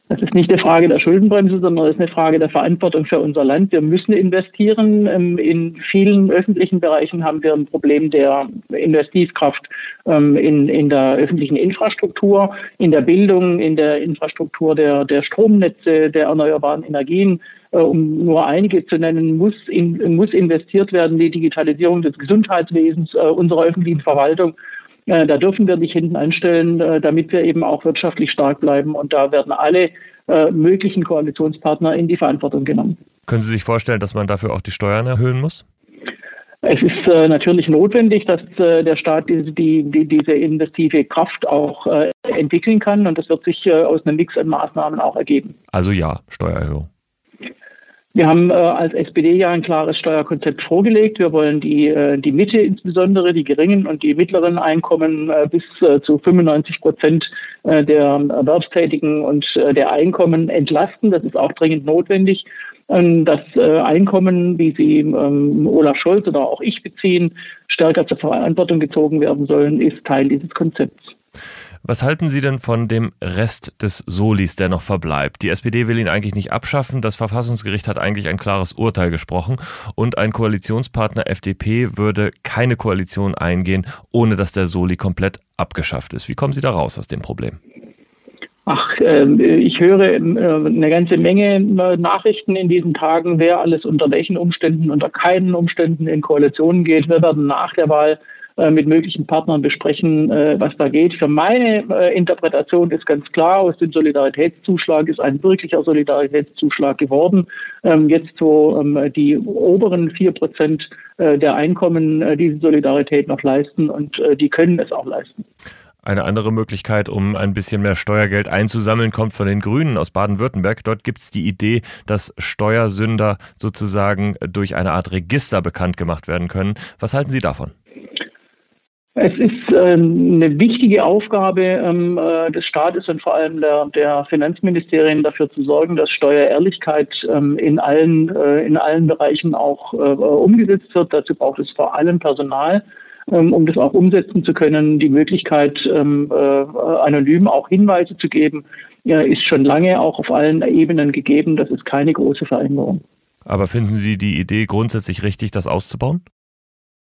Das ist nicht eine Frage der Schuldenbremse, sondern es ist eine Frage der Verantwortung für unser Land. Wir müssen investieren. Ähm, in vielen öffentlichen Bereichen haben wir ein Problem der Investivkraft ähm, in, in der öffentlichen Infrastruktur, in der Bildung, in der Infrastruktur der, der Stromnetze, der erneuerbaren Energien. Äh, um nur einige zu nennen, muss, in, muss investiert werden. Die Digitalisierung des Gesundheitswesens, äh, unserer öffentlichen Verwaltung da dürfen wir nicht hinten anstellen, äh, damit wir eben auch wirtschaftlich stark bleiben. Und da werden alle äh, möglichen Koalitionspartner in die Verantwortung genommen. Können Sie sich vorstellen, dass man dafür auch die Steuern erhöhen muss? Es ist äh, natürlich notwendig, dass äh, der Staat diese, die, die, diese investive Kraft auch äh, entwickeln kann und das wird sich aus einem Mix an Maßnahmen auch ergeben. Also ja, Steuererhöhung. Wir haben äh, als SPD ja ein klares Steuerkonzept vorgelegt. Wir wollen die, äh, die Mitte insbesondere, die geringen und die mittleren Einkommen äh, bis äh, zu 95 Prozent äh, der Erwerbstätigen und äh, der Einkommen entlasten. Das ist auch dringend notwendig. Ähm, das Einkommen, wie sie ähm, Olaf Scholz oder auch ich beziehen, stärker zur Verantwortung gezogen werden sollen, ist Teil dieses Konzepts. Was halten Sie denn von dem Rest des Solis, der noch verbleibt? Die SPD will ihn eigentlich nicht abschaffen. Das Verfassungsgericht hat eigentlich ein klares Urteil gesprochen. Und ein Koalitionspartner FDP würde keine Koalition eingehen, ohne dass der Soli komplett abgeschafft ist. Wie kommen Sie da raus aus dem Problem? Ach, ähm, ich höre äh, eine ganze Menge äh, Nachrichten in diesen Tagen, wer alles unter welchen Umständen, unter keinen Umständen in Koalitionen geht. Wir werden nach der Wahl äh, mit möglichen Partnern besprechen, äh, was da geht. Für meine äh, Interpretation ist ganz klar, aus dem Solidaritätszuschlag ist ein wirklicher Solidaritätszuschlag geworden. Ähm, jetzt so ähm, die oberen vier Prozent der Einkommen diese Solidarität noch leisten und die können es auch leisten. Eine andere Möglichkeit, um ein bisschen mehr Steuergeld einzusammeln, kommt von den Grünen aus Baden-Württemberg. Dort gibt es die Idee, dass Steuersünder sozusagen durch eine Art Register bekannt gemacht werden können. Was halten Sie davon? Es ist ähm, eine wichtige Aufgabe ähm, äh, des Staates und vor allem der, der Finanzministerien dafür zu sorgen, dass Steuerehrlichkeit ähm, in, allen, äh, in allen Bereichen auch äh, umgesetzt wird. Dazu braucht es vor allem Personal um das auch umsetzen zu können. Die Möglichkeit, anonym auch Hinweise zu geben, ist schon lange auch auf allen Ebenen gegeben. Das ist keine große Veränderung. Aber finden Sie die Idee grundsätzlich richtig, das auszubauen?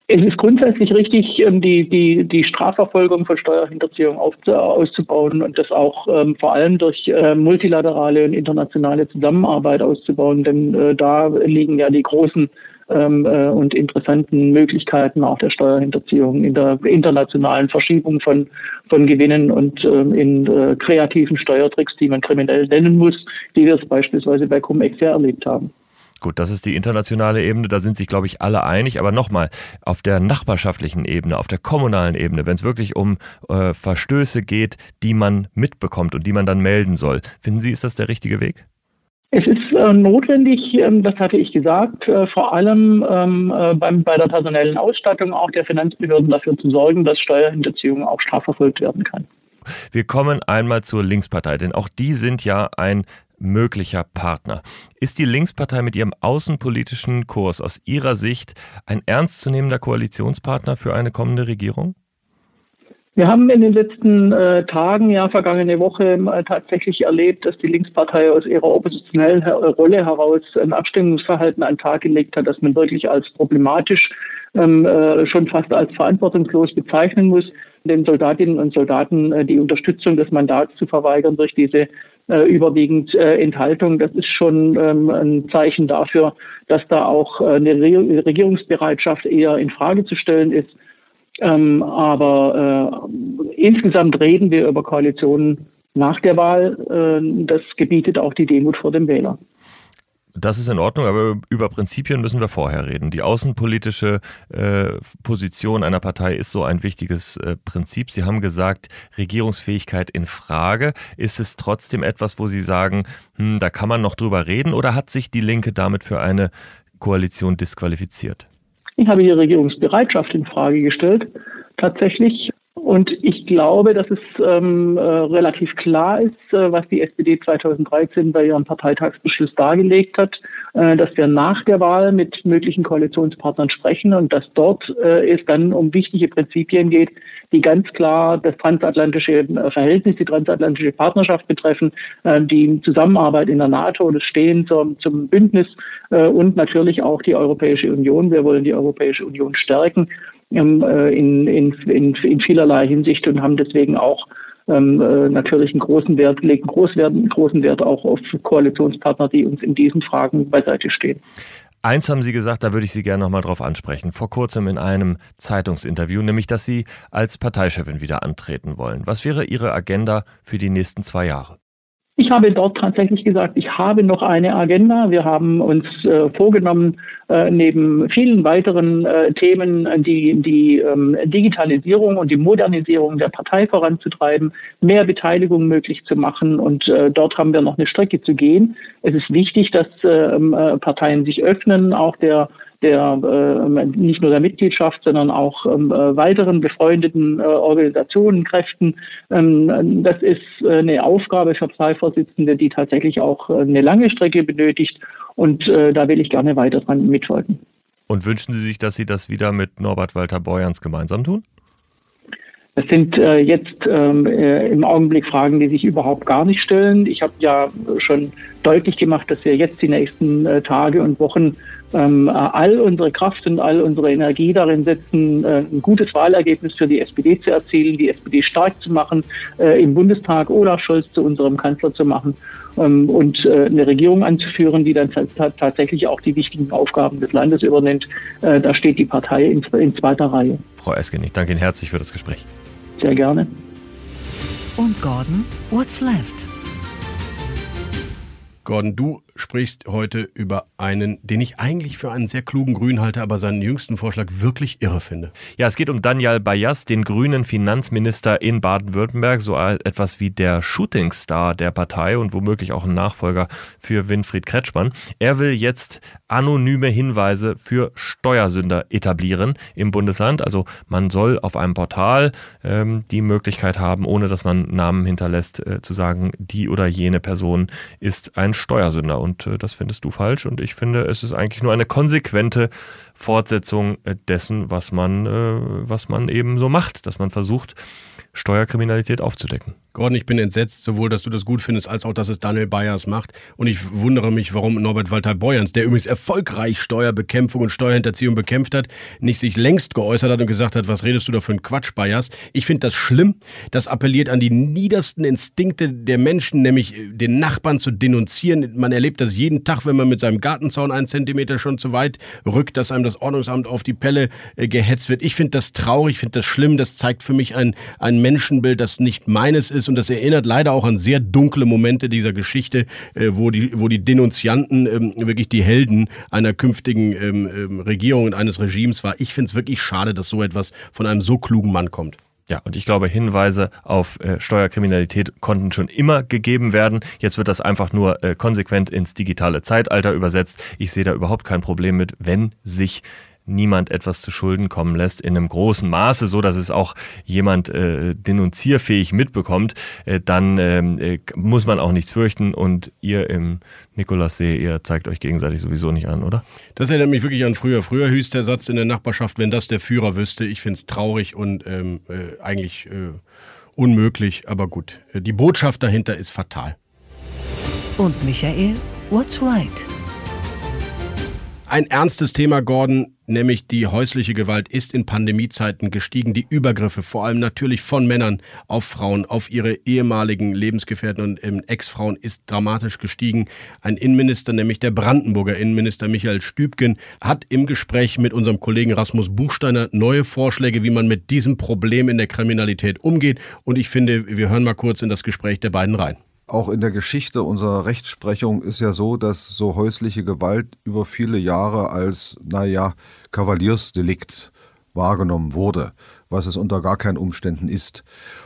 Es ist grundsätzlich richtig, ähm, die, die, die Strafverfolgung von Steuerhinterziehung auf, auszubauen und das auch ähm, vor allem durch äh, multilaterale und internationale Zusammenarbeit auszubauen, denn äh, da liegen ja die großen ähm, äh, und interessanten Möglichkeiten auch der Steuerhinterziehung in der internationalen Verschiebung von, von Gewinnen und ähm, in äh, kreativen Steuertricks, die man kriminell nennen muss, wie wir es beispielsweise bei Cum-Ex ja erlebt haben. Gut, das ist die internationale Ebene, da sind sich, glaube ich, alle einig. Aber nochmal, auf der nachbarschaftlichen Ebene, auf der kommunalen Ebene, wenn es wirklich um äh, Verstöße geht, die man mitbekommt und die man dann melden soll, finden Sie, ist das der richtige Weg? Es ist äh, notwendig, ähm, das hatte ich gesagt, äh, vor allem ähm, äh, beim, bei der personellen Ausstattung auch der Finanzbehörden dafür zu sorgen, dass Steuerhinterziehung auch strafverfolgt werden kann. Wir kommen einmal zur Linkspartei, denn auch die sind ja ein möglicher Partner. Ist die Linkspartei mit ihrem außenpolitischen Kurs aus Ihrer Sicht ein ernstzunehmender Koalitionspartner für eine kommende Regierung? Wir haben in den letzten äh, Tagen, ja vergangene Woche, äh, tatsächlich erlebt, dass die Linkspartei aus ihrer oppositionellen Rolle heraus ein Abstimmungsverhalten an den Tag gelegt hat, das man wirklich als problematisch, ähm, äh, schon fast als verantwortungslos bezeichnen muss, den Soldatinnen und Soldaten äh, die Unterstützung des Mandats zu verweigern durch diese äh, überwiegend äh, Enthaltung. Das ist schon ähm, ein Zeichen dafür, dass da auch äh, eine Re Regierungsbereitschaft eher in Frage zu stellen ist. Ähm, aber äh, insgesamt reden wir über Koalitionen nach der Wahl. Äh, das gebietet auch die Demut vor dem Wähler. Das ist in Ordnung, aber über Prinzipien müssen wir vorher reden. Die außenpolitische äh, Position einer Partei ist so ein wichtiges äh, Prinzip. Sie haben gesagt, Regierungsfähigkeit in Frage. Ist es trotzdem etwas, wo Sie sagen, hm, da kann man noch drüber reden oder hat sich die Linke damit für eine Koalition disqualifiziert? Ich habe die Regierungsbereitschaft in Frage gestellt. Tatsächlich und ich glaube, dass es ähm, äh, relativ klar ist, äh, was die SPD 2013 bei ihrem Parteitagsbeschluss dargelegt hat, äh, dass wir nach der Wahl mit möglichen Koalitionspartnern sprechen und dass dort äh, es dann um wichtige Prinzipien geht, die ganz klar das transatlantische äh, Verhältnis, die transatlantische Partnerschaft betreffen, äh, die Zusammenarbeit in der NATO, das Stehen zum, zum Bündnis und natürlich auch die Europäische Union. Wir wollen die Europäische Union stärken in, in, in, in vielerlei Hinsicht und haben deswegen auch ähm, äh, natürlich einen großen Wert, legen groß Wert, großen Wert auch auf Koalitionspartner, die uns in diesen Fragen beiseite stehen. Eins haben Sie gesagt, da würde ich Sie gerne nochmal drauf ansprechen. Vor kurzem in einem Zeitungsinterview, nämlich, dass Sie als Parteichefin wieder antreten wollen. Was wäre Ihre Agenda für die nächsten zwei Jahre? Ich habe dort tatsächlich gesagt, ich habe noch eine Agenda. Wir haben uns äh, vorgenommen, äh, neben vielen weiteren äh, Themen die, die ähm, Digitalisierung und die Modernisierung der Partei voranzutreiben, mehr Beteiligung möglich zu machen. Und äh, dort haben wir noch eine Strecke zu gehen. Es ist wichtig, dass ähm, äh, Parteien sich öffnen, auch der der äh, nicht nur der Mitgliedschaft, sondern auch ähm, äh, weiteren befreundeten äh, Organisationen, Kräften. Ähm, das ist äh, eine Aufgabe für Parteivorsitzende, die tatsächlich auch äh, eine lange Strecke benötigt. Und äh, da will ich gerne weiter dran mitfolgen. Und wünschen Sie sich, dass Sie das wieder mit Norbert Walter Borjans gemeinsam tun? Das sind äh, jetzt ähm, äh, im Augenblick Fragen, die sich überhaupt gar nicht stellen. Ich habe ja schon deutlich gemacht, dass wir jetzt die nächsten äh, Tage und Wochen ähm, all unsere Kraft und all unsere Energie darin setzen, äh, ein gutes Wahlergebnis für die SPD zu erzielen, die SPD stark zu machen, äh, im Bundestag Olaf Scholz zu unserem Kanzler zu machen ähm, und äh, eine Regierung anzuführen, die dann tatsächlich auch die wichtigen Aufgaben des Landes übernimmt. Äh, da steht die Partei in, in zweiter Reihe. Frau Esken, ich danke Ihnen herzlich für das Gespräch. Sehr gerne. Und Gordon, what's left? Gordon, du sprichst heute über einen, den ich eigentlich für einen sehr klugen Grün halte, aber seinen jüngsten Vorschlag wirklich irre finde. Ja, es geht um Daniel Bayas, den grünen Finanzminister in Baden-Württemberg, so etwas wie der Shootingstar der Partei und womöglich auch ein Nachfolger für Winfried Kretschmann. Er will jetzt anonyme Hinweise für Steuersünder etablieren im Bundesland. Also man soll auf einem Portal ähm, die Möglichkeit haben, ohne dass man Namen hinterlässt, äh, zu sagen, die oder jene Person ist ein Steuersünder. Und äh, das findest du falsch. Und ich finde, es ist eigentlich nur eine konsequente Fortsetzung äh, dessen, was man, äh, was man eben so macht, dass man versucht, Steuerkriminalität aufzudecken. Gordon, ich bin entsetzt, sowohl, dass du das gut findest, als auch, dass es Daniel Bayers macht. Und ich wundere mich, warum Norbert Walter Beuerns, der übrigens erfolgreich Steuerbekämpfung und Steuerhinterziehung bekämpft hat, nicht sich längst geäußert hat und gesagt hat, was redest du da für einen Quatsch, Bayers? Ich finde das schlimm. Das appelliert an die niedersten Instinkte der Menschen, nämlich äh, den Nachbarn zu denunzieren. Man erlebt das jeden Tag, wenn man mit seinem Gartenzaun einen Zentimeter schon zu weit rückt, dass einem das Ordnungsamt auf die Pelle äh, gehetzt wird. Ich finde das traurig, ich finde das schlimm. Das zeigt für mich ein, ein Menschenbild, das nicht meines ist. Und das erinnert leider auch an sehr dunkle Momente dieser Geschichte, äh, wo, die, wo die Denunzianten ähm, wirklich die Helden einer künftigen ähm, ähm, Regierung und eines Regimes war. Ich finde es wirklich schade, dass so etwas von einem so klugen Mann kommt. Ja, und ich glaube, Hinweise auf äh, Steuerkriminalität konnten schon immer gegeben werden. Jetzt wird das einfach nur äh, konsequent ins digitale Zeitalter übersetzt. Ich sehe da überhaupt kein Problem mit, wenn sich niemand etwas zu Schulden kommen lässt in einem großen Maße, so dass es auch jemand äh, denunzierfähig mitbekommt, äh, dann ähm, äh, muss man auch nichts fürchten und ihr im Nikolassee, ihr zeigt euch gegenseitig sowieso nicht an, oder? Das erinnert mich wirklich an früher. Früher hieß der Satz in der Nachbarschaft, wenn das der Führer wüsste. Ich finde es traurig und ähm, äh, eigentlich äh, unmöglich, aber gut. Die Botschaft dahinter ist fatal. Und Michael, what's right? Ein ernstes Thema, Gordon, nämlich die häusliche Gewalt ist in Pandemiezeiten gestiegen. Die Übergriffe, vor allem natürlich von Männern auf Frauen, auf ihre ehemaligen Lebensgefährten und ähm, Ex-Frauen, ist dramatisch gestiegen. Ein Innenminister, nämlich der Brandenburger Innenminister Michael Stübgen, hat im Gespräch mit unserem Kollegen Rasmus Buchsteiner neue Vorschläge, wie man mit diesem Problem in der Kriminalität umgeht. Und ich finde, wir hören mal kurz in das Gespräch der beiden rein. Auch in der Geschichte unserer Rechtsprechung ist ja so, dass so häusliche Gewalt über viele Jahre als, naja, Kavaliersdelikt wahrgenommen wurde, was es unter gar keinen Umständen ist.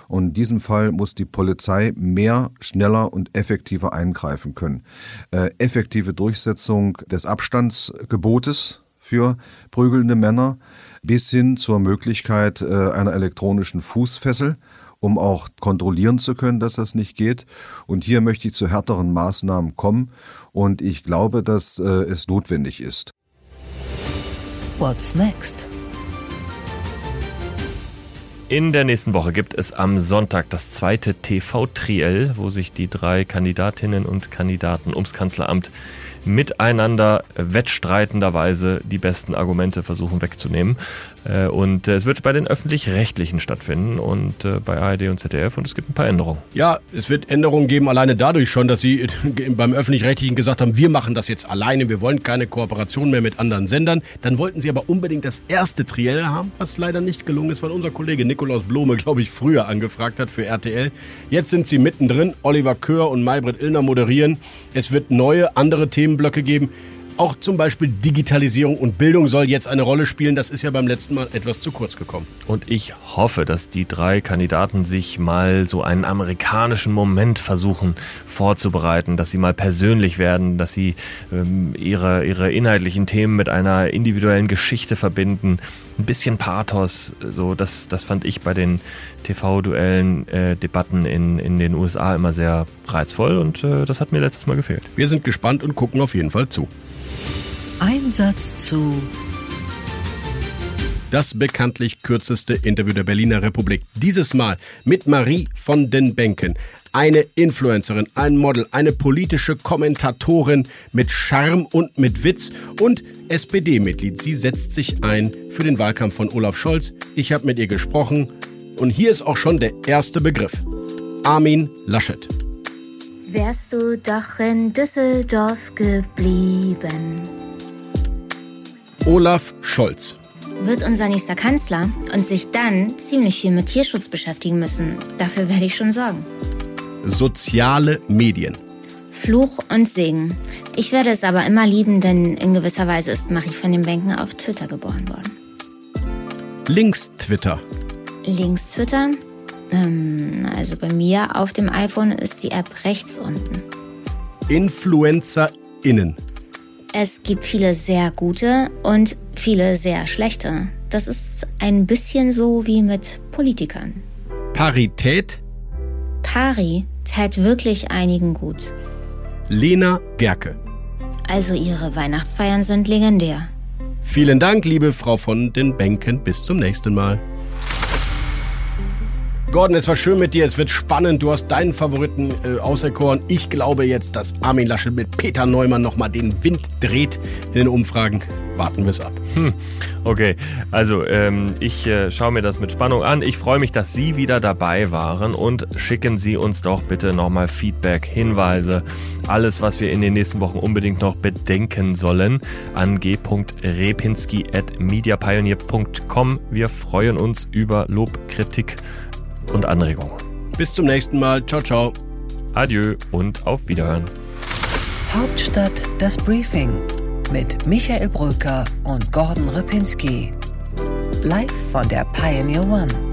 Und in diesem Fall muss die Polizei mehr, schneller und effektiver eingreifen können. Äh, effektive Durchsetzung des Abstandsgebotes für prügelnde Männer bis hin zur Möglichkeit äh, einer elektronischen Fußfessel um auch kontrollieren zu können, dass das nicht geht. Und hier möchte ich zu härteren Maßnahmen kommen und ich glaube, dass äh, es notwendig ist. What's next? In der nächsten Woche gibt es am Sonntag das zweite TV-Triell, wo sich die drei Kandidatinnen und Kandidaten ums Kanzleramt miteinander wettstreitenderweise die besten Argumente versuchen wegzunehmen. Äh, und äh, es wird bei den öffentlich-rechtlichen stattfinden und äh, bei ARD und ZDF und es gibt ein paar Änderungen. Ja, es wird Änderungen geben, alleine dadurch schon, dass sie beim öffentlich-rechtlichen gesagt haben, wir machen das jetzt alleine, wir wollen keine Kooperation mehr mit anderen Sendern. Dann wollten sie aber unbedingt das erste Triell haben, was leider nicht gelungen ist, weil unser Kollege Nikolaus Blome, glaube ich, früher angefragt hat für RTL. Jetzt sind sie mittendrin. Oliver Kör und Maybrit Illner moderieren. Es wird neue, andere Themenblöcke geben. Auch zum Beispiel Digitalisierung und Bildung soll jetzt eine Rolle spielen. Das ist ja beim letzten Mal etwas zu kurz gekommen. Und ich hoffe, dass die drei Kandidaten sich mal so einen amerikanischen Moment versuchen vorzubereiten, dass sie mal persönlich werden, dass sie ähm, ihre, ihre inhaltlichen Themen mit einer individuellen Geschichte verbinden. Ein bisschen Pathos, so das, das fand ich bei den TV-Duellen, äh, Debatten in, in den USA immer sehr reizvoll und äh, das hat mir letztes Mal gefehlt. Wir sind gespannt und gucken auf jeden Fall zu. Einsatz zu das bekanntlich kürzeste Interview der Berliner Republik. Dieses Mal mit Marie von den Bänken. Eine Influencerin, ein Model, eine politische Kommentatorin mit Charme und mit Witz und SPD-Mitglied. Sie setzt sich ein für den Wahlkampf von Olaf Scholz. Ich habe mit ihr gesprochen und hier ist auch schon der erste Begriff. Armin Laschet. Wärst du doch in Düsseldorf geblieben. Olaf Scholz. Wird unser nächster Kanzler und sich dann ziemlich viel mit Tierschutz beschäftigen müssen. Dafür werde ich schon sorgen. Soziale Medien. Fluch und Segen. Ich werde es aber immer lieben, denn in gewisser Weise ist Marie von den Bänken auf Twitter geboren worden. Links Twitter. Links Twitter? Ähm, also bei mir auf dem iPhone ist die App rechts unten. InfluencerInnen. Es gibt viele sehr gute und viele sehr schlechte. Das ist ein bisschen so wie mit Politikern. Parität. Pari tät wirklich einigen gut. Lena Gerke. Also ihre Weihnachtsfeiern sind legendär. Vielen Dank, liebe Frau von den Bänken. Bis zum nächsten Mal. Gordon, es war schön mit dir. Es wird spannend. Du hast deinen Favoriten äh, auserkoren. Ich glaube jetzt, dass Armin Laschet mit Peter Neumann nochmal den Wind dreht in den Umfragen. Warten wir es ab. Hm. Okay, also ähm, ich äh, schaue mir das mit Spannung an. Ich freue mich, dass Sie wieder dabei waren und schicken Sie uns doch bitte nochmal Feedback, Hinweise, alles, was wir in den nächsten Wochen unbedingt noch bedenken sollen, an g.repinski.mediapioneer.com. Wir freuen uns über Lob, Kritik Anregungen. Bis zum nächsten Mal. Ciao, ciao. Adieu und auf Wiederhören. Hauptstadt das Briefing mit Michael Brücker und Gordon Ripinski. Live von der Pioneer One.